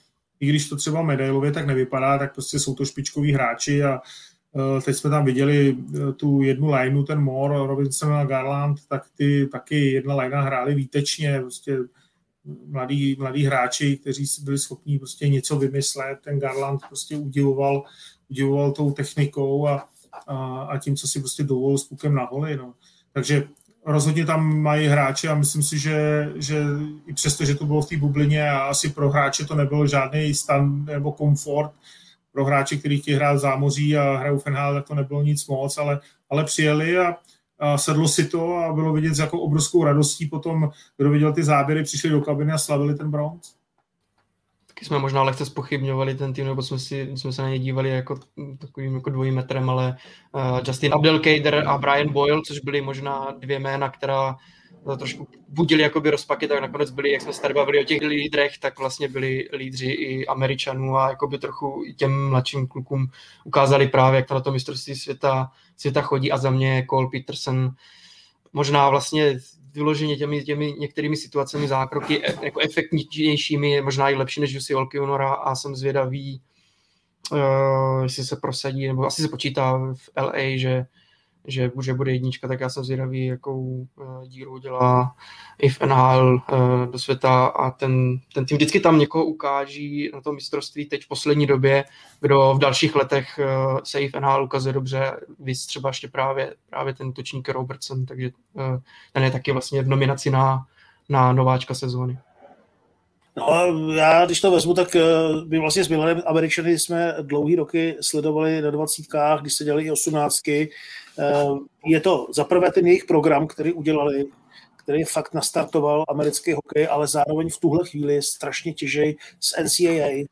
I když to třeba medailově tak nevypadá, tak prostě jsou to špičkoví hráči a uh, teď jsme tam viděli uh, tu jednu lineu, ten Moore, Robinson a Garland, tak ty taky jedna linea hráli výtečně, prostě mladí, mladí hráči, kteří byli schopni prostě něco vymyslet. Ten Garland prostě udivoval, udivoval tou technikou a a, a tím, co si prostě dovolil s pukem na holi. No. Takže rozhodně tam mají hráče a myslím si, že, že i přesto, že to bylo v té bublině a asi pro hráče to nebyl žádný stan nebo komfort, pro hráče, kteří chtějí hrát v zámoří a hrajou fenhál, tak to nebylo nic moc, ale, ale přijeli a, a sedlo si to a bylo vidět s jako obrovskou radostí potom, kdo viděl ty záběry, přišli do kabiny a slavili ten bronz taky jsme možná lehce spochybňovali ten tým, nebo jsme, si, jsme se na ně dívali jako takovým jako dvojím metrem, ale uh, Justin Abdelkader a Brian Boyle, což byly možná dvě jména, která trošku budili jakoby rozpaky, tak nakonec byli, jak jsme se tady bavili o těch lídrech, tak vlastně byli lídři i Američanů a jakoby trochu i těm mladším klukům ukázali právě, jak to na to mistrovství světa, světa chodí a za mě Cole Peterson. Možná vlastně vyloženě těmi, těmi některými situacemi zákroky e, jako efektnějšími, možná i lepší než Jussi Olkiunora a jsem zvědavý, uh, jestli se prosadí, nebo asi se počítá v LA, že že, že bude jednička, tak já jsem zvědavý, jakou uh, díru udělá i v NHL uh, do světa. A ten, ten tým vždycky tam někoho ukáží na tom mistrovství teď v poslední době, kdo v dalších letech uh, se i v NHL ukazuje dobře, víc třeba ještě právě, právě ten točník Robertson, takže ten je taky vlastně v nominaci na, na nováčka sezóny. No a já, když to vezmu, tak my vlastně s Milanem Američany jsme dlouhý roky sledovali na dvacítkách, když se dělali i osmnáctky, Eh, je to zaprvé ten jejich program, který udělali, který fakt nastartoval americký hokej, ale zároveň v tuhle chvíli strašně těžej z NCAA, eh,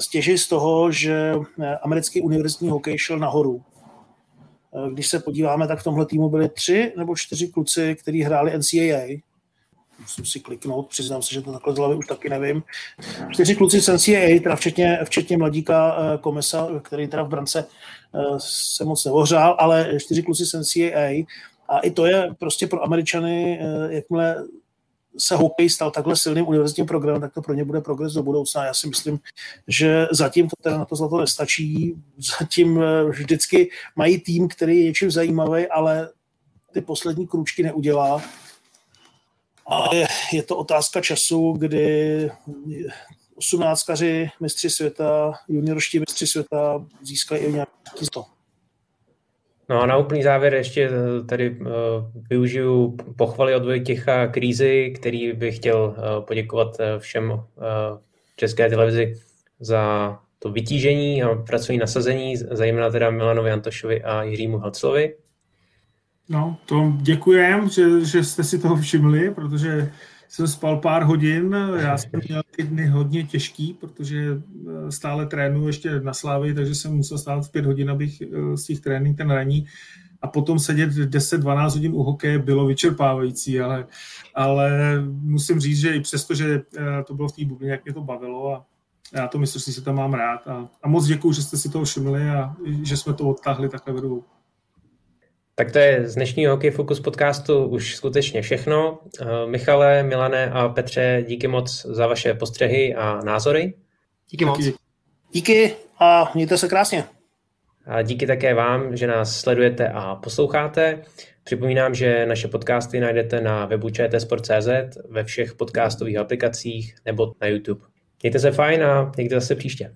stěžej z toho, že eh, americký univerzitní hokej šel nahoru. Když se podíváme, tak v tomhle týmu byli tři nebo čtyři kluci, kteří hráli NCAA. Musím si kliknout, přiznám se, že to takhle z hlavy už taky nevím. Čtyři kluci z NCAA, teda včetně, včetně mladíka Komesa, který teda v brance Eh, se moc neohřál, ale čtyři kluci z NCAA a i to je prostě pro Američany, eh, jakmile se hokej stal takhle silným univerzitním programem, tak to pro ně bude progres do budoucna. Já si myslím, že zatím to teda na to zlato nestačí. Zatím eh, vždycky mají tým, který je něčím zajímavý, ale ty poslední krůčky neudělá. A je, je to otázka času, kdy osmnáctkaři, mistři světa, juniorští mistři světa získají i nějaký to. No a na úplný závěr ještě eh, tady uh, využiju pochvaly od Vojtěcha Krízy, který bych chtěl uh, poděkovat všem uh, České televizi za to vytížení a pracovní nasazení, zejména teda Milanovi Antošovi a Jiřímu Halclovi. No, to děkujem, že, že jste si toho všimli, protože jsem spal pár hodin, já jsem měl ty dny hodně těžký, protože eh, stále trénuji ještě na Slávy, takže jsem musel stát v pět hodin, abych eh, z těch trénink ten raní a potom sedět 10-12 hodin u hokeje bylo vyčerpávající, ale, ale musím říct, že i přesto, že eh, to bylo v té bublině, jak mě to bavilo a já to myslím, že si to mám rád. A, a moc děkuji, že jste si toho všimli a že jsme to odtáhli takhle vedou. Tak to je z dnešního Hockey Focus podcastu už skutečně všechno. Eh, Michale, Milane a Petře, díky moc za vaše postřehy a názory. Díky moc. Díky a mějte se krásně. A díky také vám, že nás sledujete a posloucháte. Připomínám, že naše podcasty najdete na webu čtsport.cz, ve všech podcastových aplikacích nebo na YouTube. Mějte se fajn a někde zase příště.